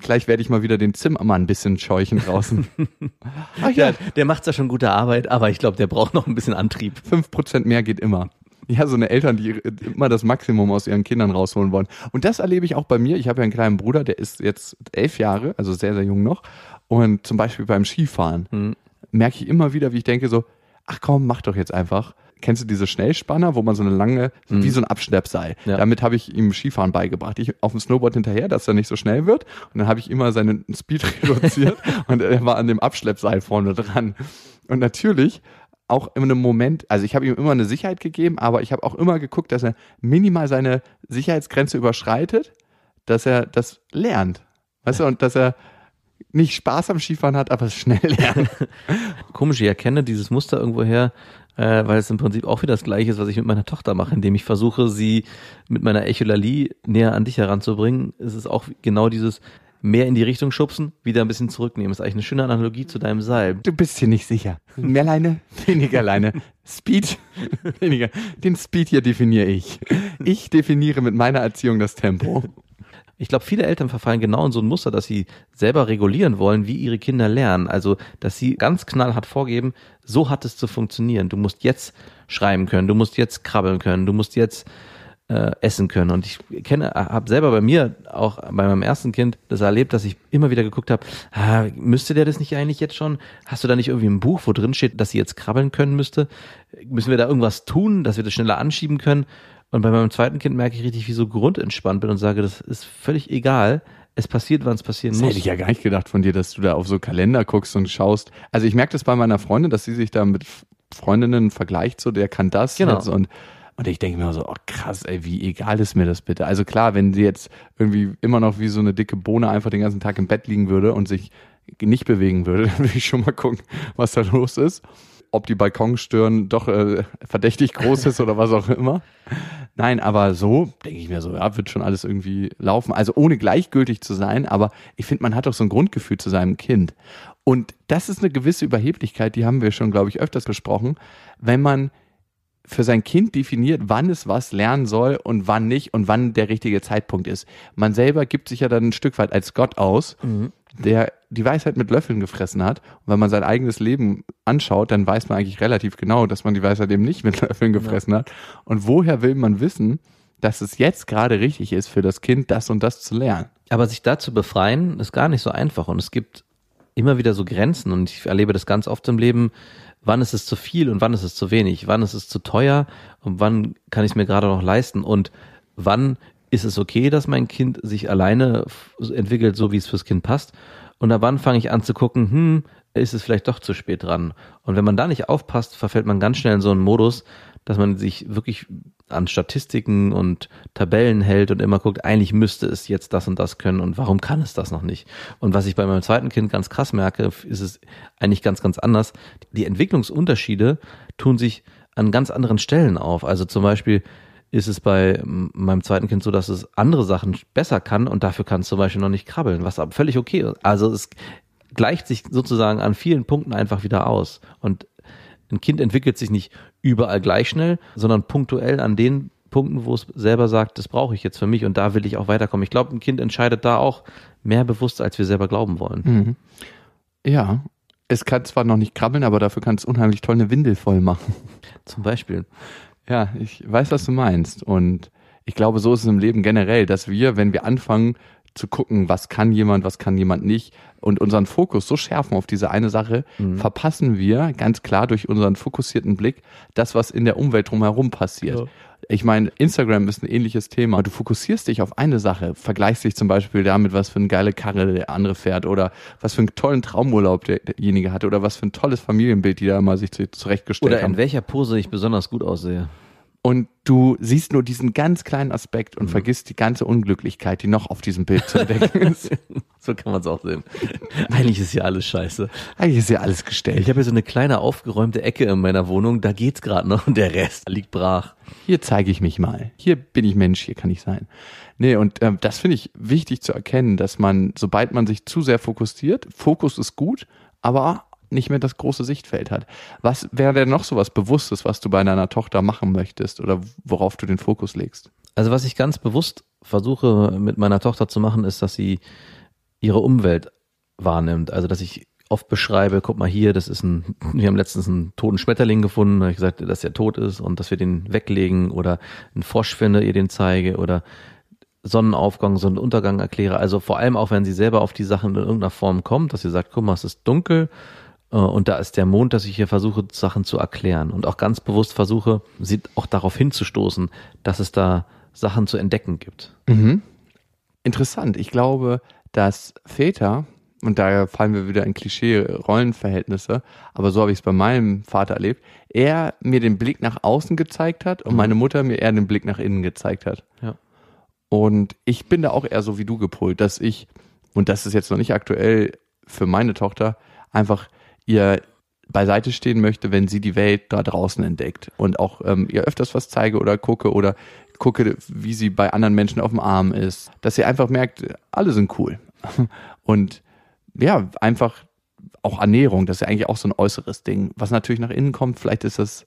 Gleich werde ich mal wieder den Zimmermann ein bisschen scheuchen draußen. Ach ja, Ja, der macht zwar schon gute Arbeit, aber ich glaube, der braucht noch ein bisschen Antrieb. fünf Prozent mehr geht immer. Ja, so eine Eltern, die immer das Maximum aus ihren Kindern rausholen wollen. Und das erlebe ich auch bei mir. Ich habe ja einen kleinen Bruder, der ist jetzt elf Jahre, also sehr, sehr jung noch. Und zum Beispiel beim Skifahren merke ich immer wieder, wie ich denke so, ach komm, mach doch jetzt einfach. Kennst du diese Schnellspanner, wo man so eine lange, so wie so ein Abschleppseil. Ja. Damit habe ich ihm Skifahren beigebracht. Ich auf dem Snowboard hinterher, dass er nicht so schnell wird. Und dann habe ich immer seinen Speed reduziert und er war an dem Abschleppseil vorne dran. Und natürlich auch in einem Moment, also ich habe ihm immer eine Sicherheit gegeben, aber ich habe auch immer geguckt, dass er minimal seine Sicherheitsgrenze überschreitet, dass er das lernt. Weißt du, und dass er nicht Spaß am Skifahren hat, aber es schnell lernt. Komisch, ich erkenne dieses Muster irgendwoher, äh, weil es im Prinzip auch wieder das gleiche ist, was ich mit meiner Tochter mache, indem ich versuche, sie mit meiner Echolalie näher an dich heranzubringen. Es ist auch genau dieses, mehr in die Richtung schubsen, wieder ein bisschen zurücknehmen. Das ist eigentlich eine schöne Analogie zu deinem Seil. Du bist hier nicht sicher. Mehr Leine, weniger Leine. Speed, weniger. Den Speed hier definiere ich. Ich definiere mit meiner Erziehung das Tempo. Ich glaube, viele Eltern verfallen genau in so ein Muster, dass sie selber regulieren wollen, wie ihre Kinder lernen. Also, dass sie ganz knallhart vorgeben, so hat es zu funktionieren. Du musst jetzt schreiben können, du musst jetzt krabbeln können, du musst jetzt äh, essen können. Und ich kenne, habe selber bei mir auch bei meinem ersten Kind das erlebt, dass ich immer wieder geguckt habe, ah, müsste der das nicht eigentlich jetzt schon? Hast du da nicht irgendwie ein Buch, wo drin steht, dass sie jetzt krabbeln können müsste? Müssen wir da irgendwas tun, dass wir das schneller anschieben können? Und bei meinem zweiten Kind merke ich richtig, wie so grundentspannt bin und sage, das ist völlig egal. Es passiert, wann es passieren Das muss. hätte ich ja gar nicht gedacht von dir, dass du da auf so Kalender guckst und schaust. Also ich merke das bei meiner Freundin, dass sie sich da mit Freundinnen vergleicht, so der kann das Genau. jetzt und und ich denke mir so, oh krass, ey, wie egal ist mir das bitte? Also klar, wenn sie jetzt irgendwie immer noch wie so eine dicke Bohne einfach den ganzen Tag im Bett liegen würde und sich nicht bewegen würde, dann würde ich schon mal gucken, was da los ist. Ob die Balkonstirn doch äh, verdächtig groß ist oder was auch immer. Nein, aber so denke ich mir so, ja, wird schon alles irgendwie laufen. Also ohne gleichgültig zu sein, aber ich finde, man hat doch so ein Grundgefühl zu seinem Kind. Und das ist eine gewisse Überheblichkeit, die haben wir schon, glaube ich, öfters besprochen, wenn man für sein Kind definiert, wann es was lernen soll und wann nicht und wann der richtige Zeitpunkt ist. Man selber gibt sich ja dann ein Stück weit als Gott aus, der die Weisheit mit Löffeln gefressen hat. Und wenn man sein eigenes Leben anschaut, dann weiß man eigentlich relativ genau, dass man die Weisheit eben nicht mit Löffeln gefressen hat. Und woher will man wissen, dass es jetzt gerade richtig ist, für das Kind das und das zu lernen? Aber sich da zu befreien, ist gar nicht so einfach. Und es gibt immer wieder so Grenzen. Und ich erlebe das ganz oft im Leben. Wann ist es zu viel und wann ist es zu wenig? Wann ist es zu teuer und wann kann ich es mir gerade noch leisten? Und wann ist es okay, dass mein Kind sich alleine entwickelt, so wie es fürs Kind passt? Und ab wann fange ich an zu gucken, hm, ist es vielleicht doch zu spät dran? Und wenn man da nicht aufpasst, verfällt man ganz schnell in so einen Modus, dass man sich wirklich an Statistiken und Tabellen hält und immer guckt, eigentlich müsste es jetzt das und das können und warum kann es das noch nicht? Und was ich bei meinem zweiten Kind ganz krass merke, ist es eigentlich ganz, ganz anders. Die Entwicklungsunterschiede tun sich an ganz anderen Stellen auf. Also zum Beispiel ist es bei meinem zweiten Kind so, dass es andere Sachen besser kann und dafür kann es zum Beispiel noch nicht krabbeln, was aber völlig okay ist. Also es gleicht sich sozusagen an vielen Punkten einfach wieder aus. Und ein Kind entwickelt sich nicht überall gleich schnell, sondern punktuell an den Punkten, wo es selber sagt, das brauche ich jetzt für mich und da will ich auch weiterkommen. Ich glaube, ein Kind entscheidet da auch mehr bewusst, als wir selber glauben wollen. Ja, es kann zwar noch nicht krabbeln, aber dafür kann es unheimlich toll eine Windel voll machen. Zum Beispiel. Ja, ich weiß, was du meinst. Und ich glaube, so ist es im Leben generell, dass wir, wenn wir anfangen zu gucken, was kann jemand, was kann jemand nicht, und unseren Fokus so schärfen auf diese eine Sache, verpassen wir ganz klar durch unseren fokussierten Blick das, was in der Umwelt drumherum passiert. Ja. Ich meine, Instagram ist ein ähnliches Thema. Du fokussierst dich auf eine Sache, vergleichst dich zum Beispiel damit, was für eine geile Karre der andere fährt oder was für einen tollen Traumurlaub der, derjenige hatte oder was für ein tolles Familienbild die da mal sich zu- zurechtgestellt Oder haben. in welcher Pose ich besonders gut aussehe. Und du siehst nur diesen ganz kleinen Aspekt Mhm. und vergisst die ganze Unglücklichkeit, die noch auf diesem Bild zu entdecken ist. So kann man es auch sehen. Eigentlich ist ja alles scheiße. Eigentlich ist ja alles gestellt. Ich habe hier so eine kleine aufgeräumte Ecke in meiner Wohnung, da geht's gerade noch und der Rest liegt brach. Hier zeige ich mich mal. Hier bin ich Mensch, hier kann ich sein. Nee, und ähm, das finde ich wichtig zu erkennen, dass man, sobald man sich zu sehr fokussiert, Fokus ist gut, aber nicht mehr das große Sichtfeld hat. Was wäre denn noch so was Bewusstes, was du bei deiner Tochter machen möchtest oder worauf du den Fokus legst? Also was ich ganz bewusst versuche mit meiner Tochter zu machen, ist, dass sie ihre Umwelt wahrnimmt. Also dass ich oft beschreibe, guck mal hier, das ist ein, wir haben letztens einen toten Schmetterling gefunden, da habe ich gesagt, dass er tot ist und dass wir den weglegen oder einen Frosch finde, ihr den zeige oder Sonnenaufgang, Sonnenuntergang erkläre. Also vor allem auch, wenn sie selber auf die Sachen in irgendeiner Form kommt, dass sie sagt, guck mal, es ist dunkel und da ist der Mond, dass ich hier versuche, Sachen zu erklären und auch ganz bewusst versuche, sie auch darauf hinzustoßen, dass es da Sachen zu entdecken gibt. Interessant. Ich glaube, dass Väter, und da fallen wir wieder in Klischee-Rollenverhältnisse, aber so habe ich es bei meinem Vater erlebt, er mir den Blick nach außen gezeigt hat und meine Mutter mir eher den Blick nach innen gezeigt hat. Ja. Und ich bin da auch eher so wie du gepolt, dass ich, und das ist jetzt noch nicht aktuell für meine Tochter, einfach ihr beiseite stehen möchte, wenn sie die Welt da draußen entdeckt und auch ähm, ihr öfters was zeige oder gucke oder gucke, wie sie bei anderen Menschen auf dem Arm ist, dass sie einfach merkt, alle sind cool. Und ja, einfach auch Ernährung, das ist ja eigentlich auch so ein äußeres Ding. Was natürlich nach innen kommt, vielleicht ist es,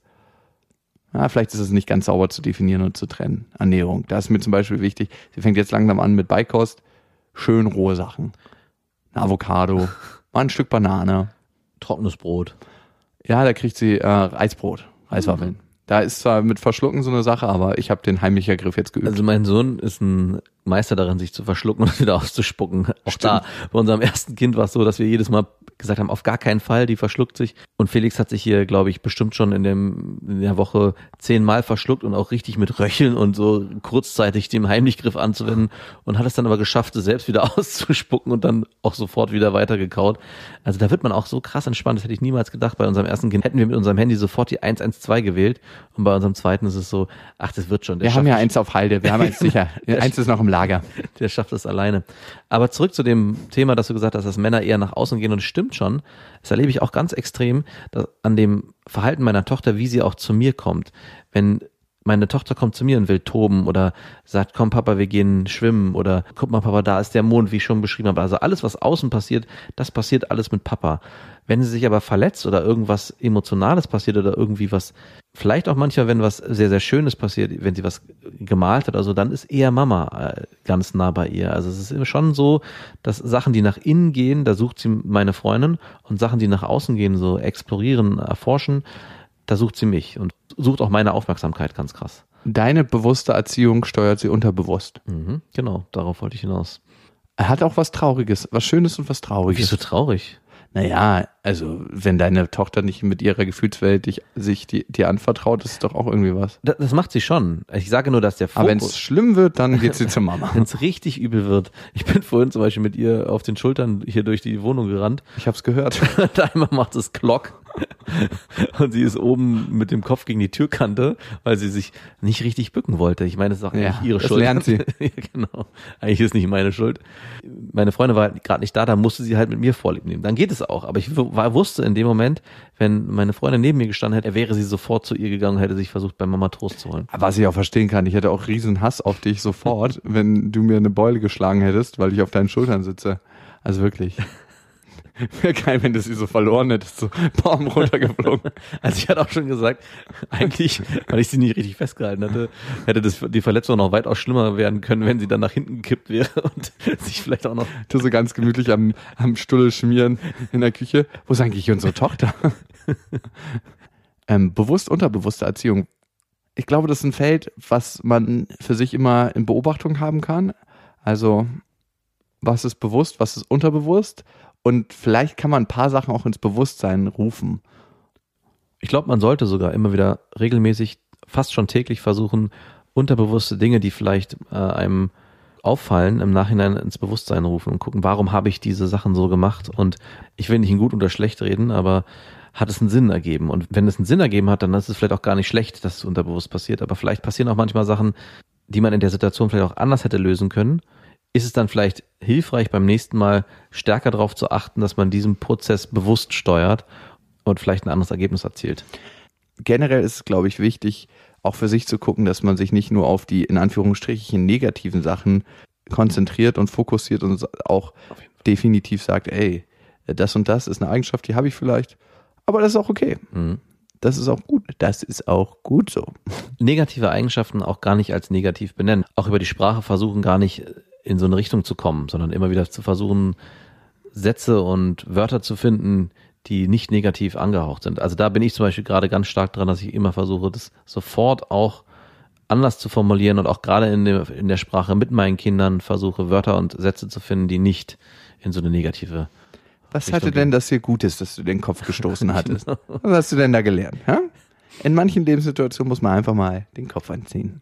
ja, vielleicht ist es nicht ganz sauber zu definieren und zu trennen. Ernährung. Da ist mir zum Beispiel wichtig, sie fängt jetzt langsam an mit Beikost, schön rohe Sachen. Ein Avocado, mal ein Stück Banane. Trockenes Brot. Ja, da kriegt sie äh, Reisbrot, Reiswaffeln. Da ist zwar mit Verschlucken so eine Sache, aber ich habe den heimlicher Griff jetzt geübt. Also mein Sohn ist ein Meister darin, sich zu verschlucken und wieder auszuspucken. Auch Stimmt. da, bei unserem ersten Kind war es so, dass wir jedes Mal gesagt haben, auf gar keinen Fall, die verschluckt sich. Und Felix hat sich hier, glaube ich, bestimmt schon in, dem, in der Woche zehnmal verschluckt und auch richtig mit Röcheln und so kurzzeitig dem Heimlichgriff anzuwenden und hat es dann aber geschafft, es selbst wieder auszuspucken und dann auch sofort wieder weitergekaut. Also da wird man auch so krass entspannt, das hätte ich niemals gedacht. Bei unserem ersten Kind hätten wir mit unserem Handy sofort die 112 gewählt und bei unserem zweiten ist es so, ach, das wird schon. Der wir haben ja eins auf Halde, wir haben eins sicher. eins ist noch im Lager. der schafft es alleine. Aber zurück zu dem Thema, dass du gesagt hast, dass Männer eher nach außen gehen und stimmt schon. Das erlebe ich auch ganz extrem an dem Verhalten meiner Tochter, wie sie auch zu mir kommt. Wenn meine Tochter kommt zu mir und will toben oder sagt, komm Papa, wir gehen schwimmen oder guck mal Papa, da ist der Mond, wie ich schon beschrieben habe. Also alles, was außen passiert, das passiert alles mit Papa. Wenn sie sich aber verletzt oder irgendwas Emotionales passiert oder irgendwie was, vielleicht auch manchmal, wenn was sehr, sehr Schönes passiert, wenn sie was gemalt hat, also dann ist eher Mama äh, ganz nah bei ihr. Also es ist schon so, dass Sachen, die nach innen gehen, da sucht sie meine Freundin und Sachen, die nach außen gehen, so explorieren, erforschen, da sucht sie mich und sucht auch meine Aufmerksamkeit ganz krass. Deine bewusste Erziehung steuert sie unterbewusst. Mhm, genau, darauf wollte ich hinaus. Er hat auch was Trauriges, was Schönes und was Trauriges. Wieso traurig? Naja, also wenn deine Tochter nicht mit ihrer Gefühlswelt dich, sich dir anvertraut, ist doch auch irgendwie was. Das, das macht sie schon. Ich sage nur, dass der Aber wenn Fokus, es schlimm wird, dann geht sie zur Mama. wenn es richtig übel wird. Ich bin vorhin zum Beispiel mit ihr auf den Schultern hier durch die Wohnung gerannt. Ich hab's gehört. Und einmal macht es Glock. Und sie ist oben mit dem Kopf gegen die Türkante, weil sie sich nicht richtig bücken wollte. Ich meine, das ist auch Ja, eigentlich ihre das Schuld. lernt sie. ja, genau. Eigentlich ist nicht meine Schuld. Meine Freundin war halt gerade nicht da, da musste sie halt mit mir Vorlieb nehmen. Dann geht es auch. Aber ich war, wusste in dem Moment, wenn meine Freundin neben mir gestanden hätte, wäre sie sofort zu ihr gegangen und hätte sich versucht, bei Mama Trost zu holen. Was ich auch verstehen kann, ich hätte auch riesen Hass auf dich sofort, wenn du mir eine Beule geschlagen hättest, weil ich auf deinen Schultern sitze. Also wirklich. Wäre geil, wenn du sie so verloren hättest, so Baum runtergeflogen. Also ich hatte auch schon gesagt, eigentlich, weil ich sie nicht richtig festgehalten hatte, hätte das, die Verletzung noch weitaus schlimmer werden können, wenn sie dann nach hinten gekippt wäre und sich vielleicht auch noch Du so ganz gemütlich am, am Stulle schmieren in der Küche. Wo ist eigentlich unsere Tochter? ähm, bewusst, unterbewusste Erziehung. Ich glaube, das ist ein Feld, was man für sich immer in Beobachtung haben kann. Also, was ist bewusst, was ist unterbewusst? Und vielleicht kann man ein paar Sachen auch ins Bewusstsein rufen. Ich glaube, man sollte sogar immer wieder regelmäßig, fast schon täglich versuchen, unterbewusste Dinge, die vielleicht äh, einem auffallen, im Nachhinein ins Bewusstsein rufen und gucken, warum habe ich diese Sachen so gemacht? Und ich will nicht in gut oder schlecht reden, aber hat es einen Sinn ergeben? Und wenn es einen Sinn ergeben hat, dann ist es vielleicht auch gar nicht schlecht, dass es unterbewusst passiert. Aber vielleicht passieren auch manchmal Sachen, die man in der Situation vielleicht auch anders hätte lösen können. Ist es dann vielleicht hilfreich, beim nächsten Mal stärker darauf zu achten, dass man diesen Prozess bewusst steuert und vielleicht ein anderes Ergebnis erzielt? generell ist es, glaube ich, wichtig, auch für sich zu gucken, dass man sich nicht nur auf die in Anführungsstrichen negativen Sachen konzentriert und fokussiert und auch definitiv sagt, ey, das und das ist eine Eigenschaft, die habe ich vielleicht, aber das ist auch okay. Mhm. Das ist auch gut. Das ist auch gut so. negative Eigenschaften auch gar nicht als negativ benennen. Auch über die Sprache versuchen gar nicht in so eine Richtung zu kommen, sondern immer wieder zu versuchen, Sätze und Wörter zu finden, die nicht negativ angehaucht sind. Also da bin ich zum Beispiel gerade ganz stark dran, dass ich immer versuche, das sofort auch anders zu formulieren und auch gerade in der, in der Sprache mit meinen Kindern versuche, Wörter und Sätze zu finden, die nicht in so eine negative Was Richtung hatte denn das hier Gutes, dass du den Kopf gestoßen hattest? Was hast du denn da gelernt? Ja? In manchen Lebenssituationen muss man einfach mal den Kopf anziehen.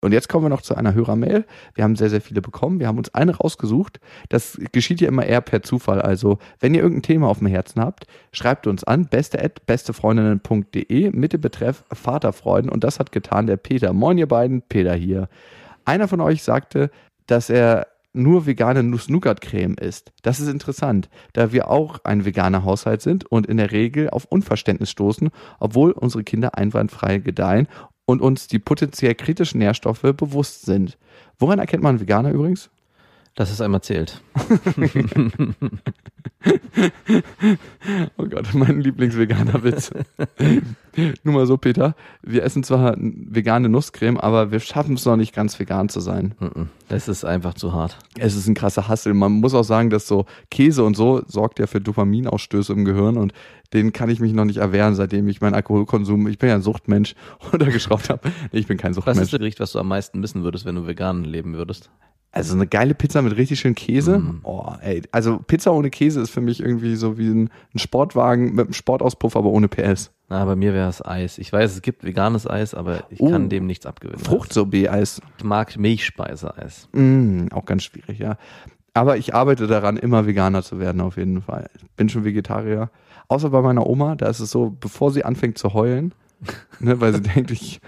Und jetzt kommen wir noch zu einer Hörermail. Wir haben sehr, sehr viele bekommen. Wir haben uns eine rausgesucht. Das geschieht ja immer eher per Zufall. Also, wenn ihr irgendein Thema auf dem Herzen habt, schreibt uns an beste at bestefreundinnen.de mit dem Betreff Vaterfreuden. Und das hat getan der Peter. Moin, ihr beiden. Peter hier. Einer von euch sagte, dass er nur vegane Nuss-Nougat-Creme isst. Das ist interessant, da wir auch ein veganer Haushalt sind und in der Regel auf Unverständnis stoßen, obwohl unsere Kinder einwandfrei gedeihen und uns die potenziell kritischen Nährstoffe bewusst sind. Woran erkennt man Veganer übrigens? Das ist einmal zählt. Oh Gott, mein Lieblingsveganer Witz. Nur mal so, Peter. Wir essen zwar vegane Nusscreme, aber wir schaffen es noch nicht ganz vegan zu sein. Das ist einfach zu hart. Es ist ein krasser Hassel. Man muss auch sagen, dass so Käse und so sorgt ja für Dopaminausstöße im Gehirn und den kann ich mich noch nicht erwehren, seitdem ich meinen Alkoholkonsum, ich bin ja ein Suchtmensch, runtergeschraubt habe. Nee, ich bin kein Was ist Suchtmensch. das Gericht, was du am meisten missen würdest, wenn du vegan leben würdest? Also eine geile Pizza mit richtig schön Käse. Mhm. Oh, ey. Also Pizza ohne Käse ist für mich irgendwie so wie ein, ein Sportwagen mit einem Sportauspuff, aber ohne PS. Na, bei mir wäre es Eis. Ich weiß, es gibt veganes Eis, aber ich Oh. kann dem nichts abgewinnen. Fruchtsorbet-Eis. Ich mag Milchspeiseeis. Mm, auch ganz schwierig, ja. Aber ich arbeite daran, immer Veganer zu werden, auf jeden Fall. Ich bin schon Vegetarier. Außer bei meiner Oma, da ist es so, bevor sie anfängt zu heulen, ne, weil sie denkt, ich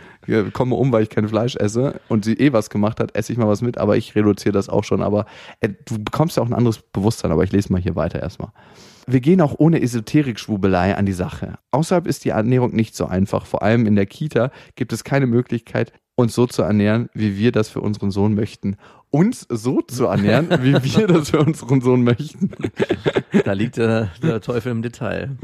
komme um, weil ich kein Fleisch esse und sie eh was gemacht hat, esse ich mal was mit, aber ich reduziere das auch schon. Aber äh, du bekommst ja auch ein anderes Bewusstsein, aber ich lese mal hier weiter erstmal. Wir gehen auch ohne Esoterik-Schwubelei an die Sache. Außerhalb ist die Ernährung nicht so einfach. Vor allem in der Kita gibt es keine Möglichkeit, uns so zu ernähren, wie wir das für unseren Sohn möchten. Uns so zu ernähren, wie wir das für unseren Sohn möchten. Da liegt der, der Teufel im Detail.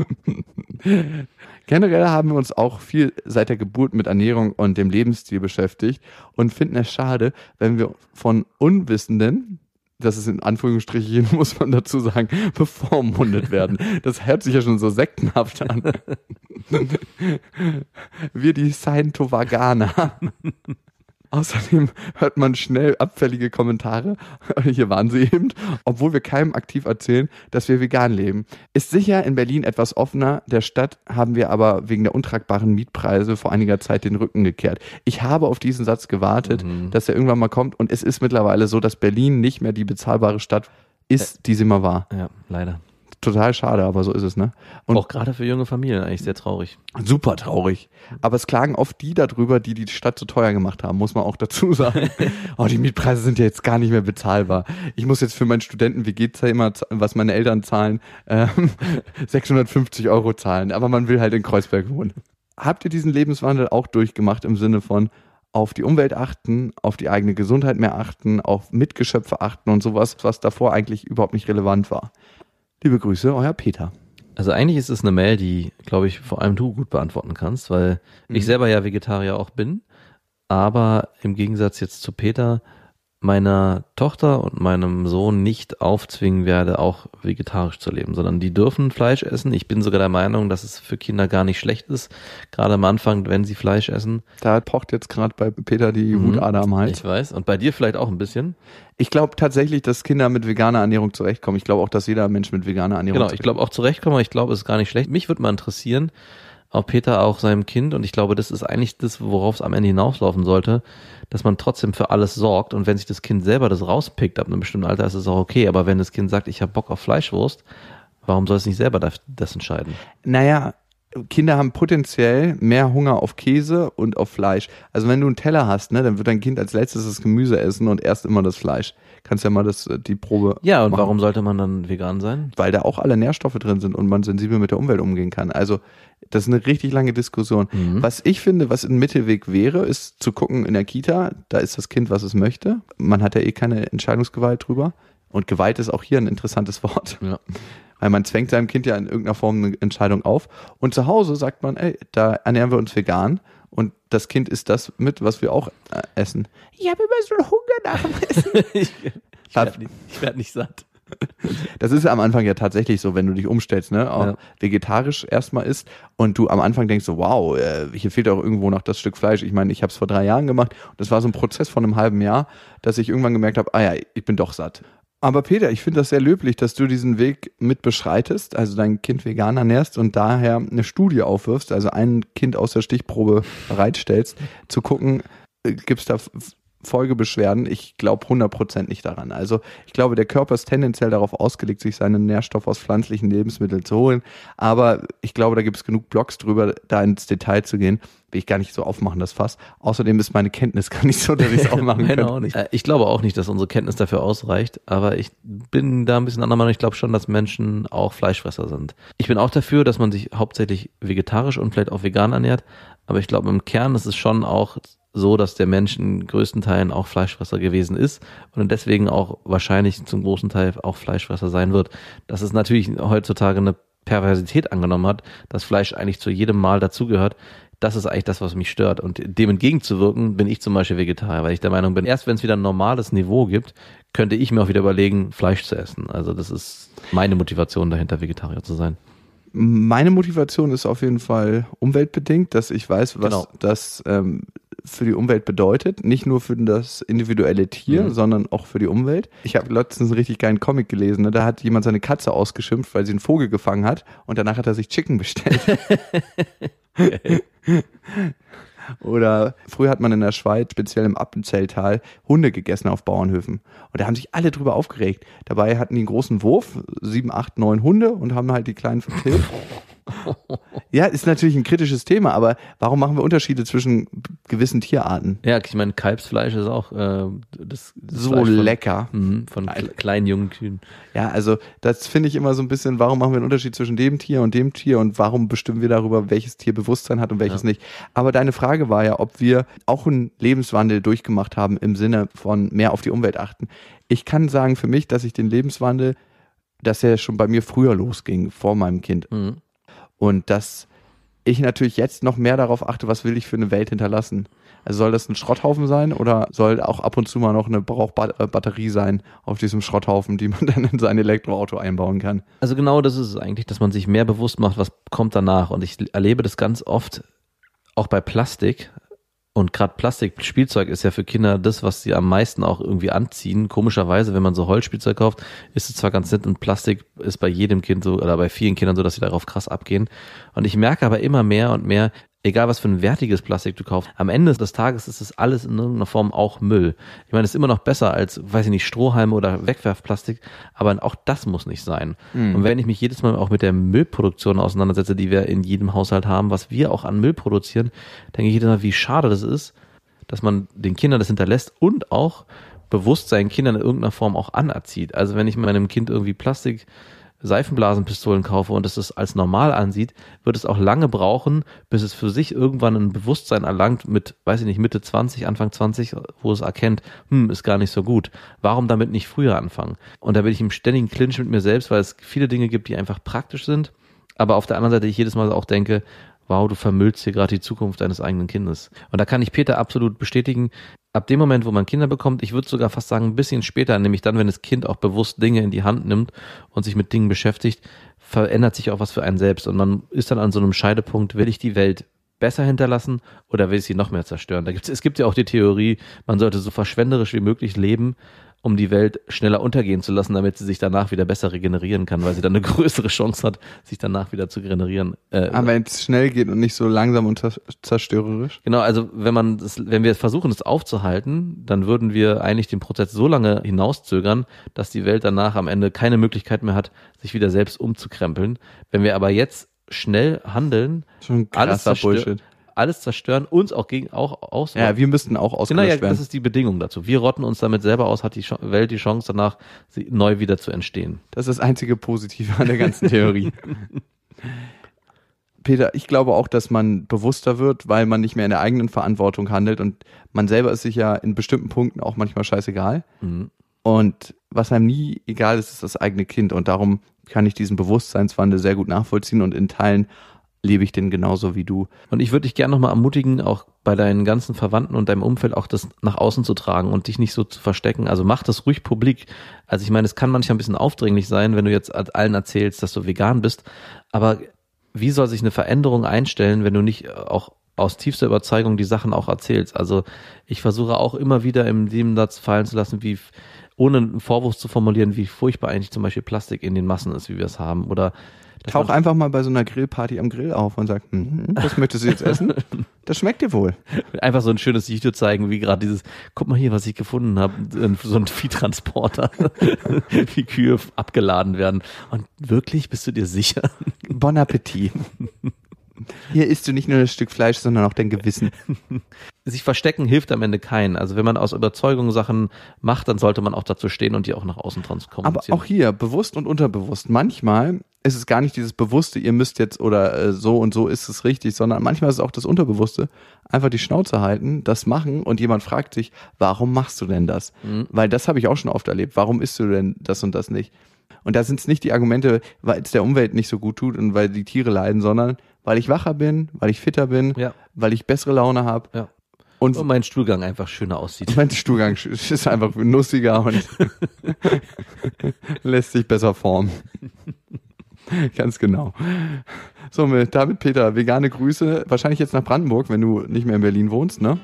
Generell haben wir uns auch viel seit der Geburt mit Ernährung und dem Lebensstil beschäftigt und finden es schade, wenn wir von Unwissenden, das ist in Anführungsstrichen, muss man dazu sagen, bevormundet werden. Das hört sich ja schon so sektenhaft an. Wir die Scientovaganer. Außerdem hört man schnell abfällige Kommentare, hier waren sie eben, obwohl wir keinem aktiv erzählen, dass wir vegan leben. Ist sicher in Berlin etwas offener, der Stadt haben wir aber wegen der untragbaren Mietpreise vor einiger Zeit den Rücken gekehrt. Ich habe auf diesen Satz gewartet, dass er irgendwann mal kommt und es ist mittlerweile so, dass Berlin nicht mehr die bezahlbare Stadt ist, die sie mal war. Ja, leider. Total schade, aber so ist es, ne? Und Auch gerade für junge Familien eigentlich sehr traurig. Super traurig. Aber es klagen oft die darüber, die die Stadt zu teuer gemacht haben, muss man auch dazu sagen. oh, die Mietpreise sind ja jetzt gar nicht mehr bezahlbar. Ich muss jetzt für mein Studenten-WG-Zimmer, was meine Eltern zahlen, ähm, 650 Euro zahlen. Aber man will halt in Kreuzberg wohnen. Habt ihr diesen Lebenswandel auch durchgemacht im Sinne von auf die Umwelt achten, auf die eigene Gesundheit mehr achten, auf Mitgeschöpfe achten und sowas, was davor eigentlich überhaupt nicht relevant war? Liebe Grüße, euer Peter. Also eigentlich ist es eine Mail, die, glaube ich, vor allem du gut beantworten kannst, weil ich selber ja Vegetarier auch bin, aber im Gegensatz jetzt zu Peter meiner Tochter und meinem Sohn nicht aufzwingen werde, auch vegetarisch zu leben, sondern die dürfen Fleisch essen. Ich bin sogar der Meinung, dass es für Kinder gar nicht schlecht ist, gerade am Anfang, wenn sie Fleisch essen. Da pocht jetzt gerade bei Peter die Wutader am Hals. Ich weiß. Und bei dir vielleicht auch ein bisschen. Ich glaube tatsächlich, dass Kinder mit veganer Ernährung zurechtkommen. Ich glaube auch, dass jeder Mensch mit veganer Ernährung Genau, ich glaube auch zurechtkommen, aber ich glaube, es ist gar nicht schlecht. Mich würde mal interessieren, ob Peter auch seinem Kind, und ich glaube, das ist eigentlich das, worauf es am Ende hinauslaufen sollte, dass man trotzdem für alles sorgt und wenn sich das Kind selber das rauspickt ab einem bestimmten Alter, ist es auch okay, aber wenn das Kind sagt, ich habe Bock auf Fleischwurst, warum soll es nicht selber das, das entscheiden? Naja, Kinder haben potenziell mehr Hunger auf Käse und auf Fleisch. Also wenn du einen Teller hast, ne, dann wird dein Kind als letztes das Gemüse essen und erst immer das Fleisch. Kannst ja mal das, äh, die Probe. Ja, und machen. warum sollte man dann vegan sein? Weil da auch alle Nährstoffe drin sind und man sensibel mit der Umwelt umgehen kann. Also das ist eine richtig lange Diskussion. Was ich finde, was ein Mittelweg wäre, ist zu gucken in der Kita, da ist das Kind, was es möchte. Man hat ja eh keine Entscheidungsgewalt drüber. Und Gewalt ist auch hier ein interessantes Wort. Ja. Weil man zwängt seinem Kind ja in irgendeiner Form eine Entscheidung auf. Und zu Hause sagt man, ey, da ernähren wir uns vegan. Und das Kind isst das mit, was wir auch äh, essen. Ich habe immer so Hunger nach dem Essen. ich ich werde nicht, ich werd nicht satt. Das ist ja am Anfang ja tatsächlich so, wenn du dich umstellst, ne? Auch Ja. vegetarisch erstmal isst und du am Anfang denkst so, wow, äh, hier fehlt auch irgendwo noch das Stück Fleisch. Ich meine, ich habe es vor drei Jahren gemacht und das war so ein Prozess von einem halben Jahr, dass ich irgendwann gemerkt habe, ah ja, ich bin doch satt. Aber Peter, ich finde das sehr löblich, dass du diesen Weg mit beschreitest, also dein Kind vegan ernährst und daher eine Studie aufwirfst, also ein Kind aus der Stichprobe bereitstellst, zu gucken, gibt es da Folgebeschwerden? Ich glaube 100% nicht daran. Also ich glaube, der Körper ist tendenziell darauf ausgelegt, sich seinen Nährstoff aus pflanzlichen Lebensmitteln zu holen. Aber ich glaube, da gibt es genug Blogs drüber, da ins Detail zu gehen. Will ich gar nicht so aufmachen, das Fass. Außerdem ist meine Kenntnis gar nicht so, dass ich es auch machen nicht. Äh, Ich glaube auch nicht, dass unsere Kenntnis dafür ausreicht, aber ich bin da ein bisschen anderer Meinung. Ich glaube schon, dass Menschen auch Fleischfresser sind. Ich bin auch dafür, dass man sich hauptsächlich vegetarisch und vielleicht auch vegan ernährt, aber ich glaube im Kern ist es schon auch so, dass der Mensch in größten Teilen auch Fleischfresser gewesen ist und deswegen auch wahrscheinlich zum großen Teil auch Fleischfresser sein wird. Dass es natürlich heutzutage eine Perversität angenommen hat, dass Fleisch eigentlich zu jedem Mal dazugehört. Das ist eigentlich das, was mich stört. Und dem entgegenzuwirken, bin ich zum Beispiel Vegetarier, weil ich der Meinung bin, erst wenn es wieder ein normales Niveau gibt, könnte ich mir auch wieder überlegen, Fleisch zu essen. Also das ist meine Motivation dahinter, Vegetarier zu sein. Meine Motivation ist auf jeden Fall umweltbedingt, dass ich weiß, was Genau. das ähm, für die Umwelt bedeutet. Nicht nur für das individuelle Tier, Mhm. sondern auch für die Umwelt. Ich habe letztens einen richtig geilen Comic gelesen. Ne? Da hat jemand seine Katze ausgeschimpft, weil sie einen Vogel gefangen hat und danach hat er sich Chicken bestellt. Oder früher hat man in der Schweiz, speziell im Appenzelltal, Hunde gegessen auf Bauernhöfen. Und da haben sich alle drüber aufgeregt. Dabei hatten die einen großen Wurf, sieben, acht, neun Hunde und haben halt die kleinen vertilgt. Ja, ist natürlich ein kritisches Thema, aber warum machen wir Unterschiede zwischen gewissen Tierarten? Ja, ich meine, Kalbsfleisch ist auch äh, das, das So Fleisch von, lecker. Mhm, von kle kleinen jungen Kühen. Ja, also das finde ich immer so ein bisschen, warum machen wir einen Unterschied zwischen dem Tier und dem Tier und warum bestimmen wir darüber, welches Tier Bewusstsein hat und welches nicht. Aber deine Frage war ja, ob wir auch einen Lebenswandel durchgemacht haben im Sinne von mehr auf die Umwelt achten. Ich kann sagen für mich, dass ich den Lebenswandel, dass er schon bei mir früher losging, vor meinem Kind. Mhm. Und dass ich natürlich jetzt noch mehr darauf achte, was will ich für eine Welt hinterlassen. Also soll das ein Schrotthaufen sein oder soll auch ab und zu mal noch eine Brauchbatterie sein auf diesem Schrotthaufen, die man dann in sein Elektroauto einbauen kann? Also genau das ist es eigentlich, dass man sich mehr bewusst macht, was kommt danach. Und ich erlebe das ganz oft auch bei Plastik. Und gerade Plastikspielzeug ist ja für Kinder das, was sie am meisten auch irgendwie anziehen. Komischerweise, wenn man so Holzspielzeug kauft, ist es zwar ganz nett und Plastik ist bei jedem Kind so oder bei vielen Kindern so, dass sie darauf krass abgehen. Und ich merke aber immer mehr und mehr, egal was für ein wertiges Plastik du kaufst, am Ende des Tages ist es alles in irgendeiner Form auch Müll. Ich meine, es ist immer noch besser als, weiß ich nicht, Strohhalme oder Wegwerfplastik, aber auch das muss nicht sein. Und wenn ich mich jedes Mal auch mit der Müllproduktion auseinandersetze, die wir in jedem Haushalt haben, was wir auch an Müll produzieren, denke ich jedes Mal, wie schade das ist, dass man den Kindern das hinterlässt und auch bewusst seinen Kindern in irgendeiner Form auch anerzieht. Also wenn ich meinem Kind irgendwie Plastik Seifenblasenpistolen kaufe und es als normal ansieht, wird es auch lange brauchen, bis es für sich irgendwann ein Bewusstsein erlangt mit, weiß ich nicht, Mitte 20, Anfang 20, wo es erkennt, hm, ist gar nicht so gut. Warum damit nicht früher anfangen? Und da bin ich im ständigen Clinch mit mir selbst, weil es viele Dinge gibt, die einfach praktisch sind, aber auf der anderen Seite ich jedes Mal auch denke, wow, du vermüllst hier gerade die Zukunft deines eigenen Kindes. Und da kann ich Peter absolut bestätigen, ab dem Moment, wo man Kinder bekommt, ich würde sogar fast sagen, ein bisschen später, nämlich dann, wenn das Kind auch bewusst Dinge in die Hand nimmt und sich mit Dingen beschäftigt, verändert sich auch was für einen selbst. Und man ist dann an so einem Scheidepunkt, will ich die Welt besser hinterlassen oder will ich sie noch mehr zerstören? Da gibt's, es gibt ja auch die Theorie, man sollte so verschwenderisch wie möglich leben, um die Welt schneller untergehen zu lassen, damit sie sich danach wieder besser regenerieren kann, weil sie dann eine größere Chance hat, sich danach wieder zu regenerieren. Äh, Aber wenn es schnell geht und nicht so langsam und zer- zerstörerisch. Genau, also wenn man das, wenn wir versuchen, es aufzuhalten, dann würden wir eigentlich den Prozess so lange hinauszögern, dass die Welt danach am Ende keine Möglichkeit mehr hat, sich wieder selbst umzukrempeln. Wenn wir aber jetzt schnell handeln, Schon alles, zerstör Bullshit. Alles zerstören, uns auch gegen auch aus. Ja, wir müssten auch Genau, ausgelöscht ja, das werden. ist die Bedingung dazu. Wir rotten uns damit selber aus, hat die Welt die Chance danach, sie neu wieder zu entstehen. Das ist das einzige Positive an der ganzen Theorie. Peter, ich glaube auch, dass man bewusster wird, weil man nicht mehr in der eigenen Verantwortung handelt und man selber ist sich ja in bestimmten Punkten auch manchmal scheißegal. Mhm. Und was einem nie egal ist, ist das eigene Kind. Und darum kann ich diesen Bewusstseinswandel sehr gut nachvollziehen und in Teilen lebe ich den genauso wie du. Und ich würde dich gerne nochmal ermutigen, auch bei deinen ganzen Verwandten und deinem Umfeld auch das nach außen zu tragen und dich nicht so zu verstecken. Also mach das ruhig publik. Also ich meine, es kann manchmal ein bisschen aufdringlich sein, wenn du jetzt allen erzählst, dass du vegan bist. Aber wie soll sich eine Veränderung einstellen, wenn du nicht auch aus tiefster Überzeugung die Sachen auch erzählst? Also ich versuche auch immer wieder im Nebensatz fallen zu lassen, wie ohne einen Vorwurf zu formulieren, wie furchtbar eigentlich zum Beispiel Plastik in den Massen ist, wie wir es haben. Oder Tauch einfach mal bei so einer Grillparty am Grill auf und sag, hm, das möchtest du jetzt essen? Das schmeckt dir wohl. Einfach so ein schönes Video zeigen, wie gerade dieses, guck mal hier, was ich gefunden habe, so ein Viehtransporter, wie Kühe abgeladen werden. Und wirklich, bist du dir sicher? Bon Appetit. Hier isst du nicht nur das Stück Fleisch, sondern auch dein Gewissen. Sich verstecken hilft am Ende keinen. Also wenn man aus Überzeugung Sachen macht, dann sollte man auch dazu stehen und die auch nach außen Aber kommunizieren. auch hier, bewusst und unterbewusst. Manchmal ist es gar nicht dieses Bewusste, ihr müsst jetzt oder äh, so und so ist es richtig, sondern manchmal ist es auch das Unterbewusste. Einfach die Schnauze halten, das machen und jemand fragt sich, warum machst du denn das? Weil das habe ich auch schon oft erlebt. Warum isst du denn das und das nicht? Und da sind es nicht die Argumente, weil es der Umwelt nicht so gut tut und weil die Tiere leiden, sondern weil ich wacher bin, weil ich fitter bin, Ja. weil ich bessere Laune habe ja. Und Und mein Stuhlgang einfach schöner aussieht. mein Stuhlgang ist einfach nussiger und lässt sich besser formen. Ganz genau. So, mit David Peter, vegane Grüße. Wahrscheinlich jetzt nach Brandenburg, wenn du nicht mehr in Berlin wohnst, ne?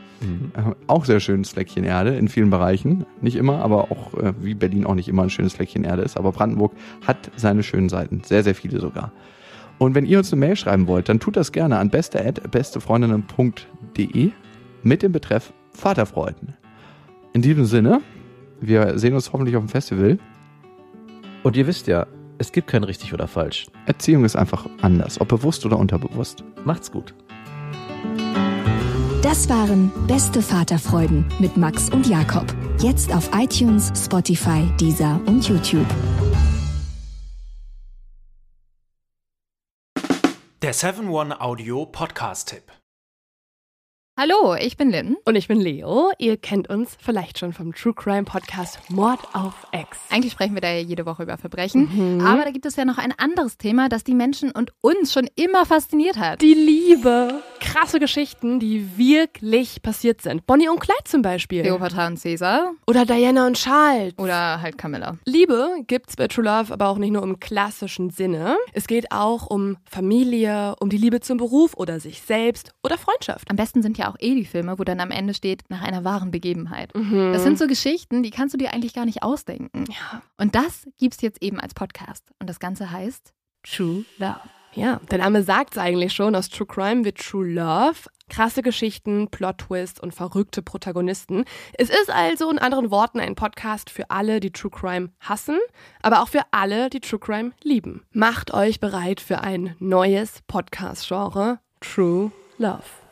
Äh, Auch sehr schönes Fleckchen Erde in vielen Bereichen. Nicht immer, aber auch äh, wie Berlin auch nicht immer ein schönes Fleckchen Erde ist. Aber Brandenburg hat seine schönen Seiten. Sehr, sehr viele sogar. Und wenn ihr uns eine Mail schreiben wollt, dann tut das gerne an beste@bestefreundinnen.de mit dem Betreff Vaterfreuden. In diesem Sinne, wir sehen uns hoffentlich auf dem Festival. Und ihr wisst ja, es gibt kein richtig oder falsch. Erziehung ist einfach anders, ob bewusst oder unterbewusst. Macht's gut. Das waren Beste Vaterfreuden mit Max und Jakob. Jetzt auf iTunes, Spotify, Deezer und YouTube. Der 7-One Audio Podcast-Tipp. Hallo, ich bin Lynn. Und ich bin Leo. Ihr kennt uns vielleicht schon vom True Crime Podcast Mord auf Ex. Eigentlich sprechen wir da ja jede Woche über Verbrechen. Aber da gibt es ja noch ein anderes Thema, das die Menschen und uns schon immer fasziniert hat. Die Liebe. Krasse Geschichten, die wirklich passiert sind. Bonnie und Clyde zum Beispiel. Cleopatra und Caesar Oder Diana und Charles. oder halt Camilla. Liebe gibt's bei True Love aber auch nicht nur im klassischen Sinne. Es geht auch um Familie, um die Liebe zum Beruf oder sich selbst oder Freundschaft. Am besten sind ja auch eh die Filme, wo dann am Ende steht, nach einer wahren Begebenheit. Das sind so Geschichten, die kannst du dir eigentlich gar nicht ausdenken. Ja. Und das gibt's jetzt eben als Podcast. Und das Ganze heißt True Love. Ja, der Name sagt's eigentlich schon. Aus True Crime wird True Love. Krasse Geschichten, Plot-Twists und verrückte Protagonisten. Es ist also in anderen Worten ein Podcast für alle, die True Crime hassen, aber auch für alle, die True Crime lieben. Macht euch bereit für ein neues Podcast-Genre, True Love.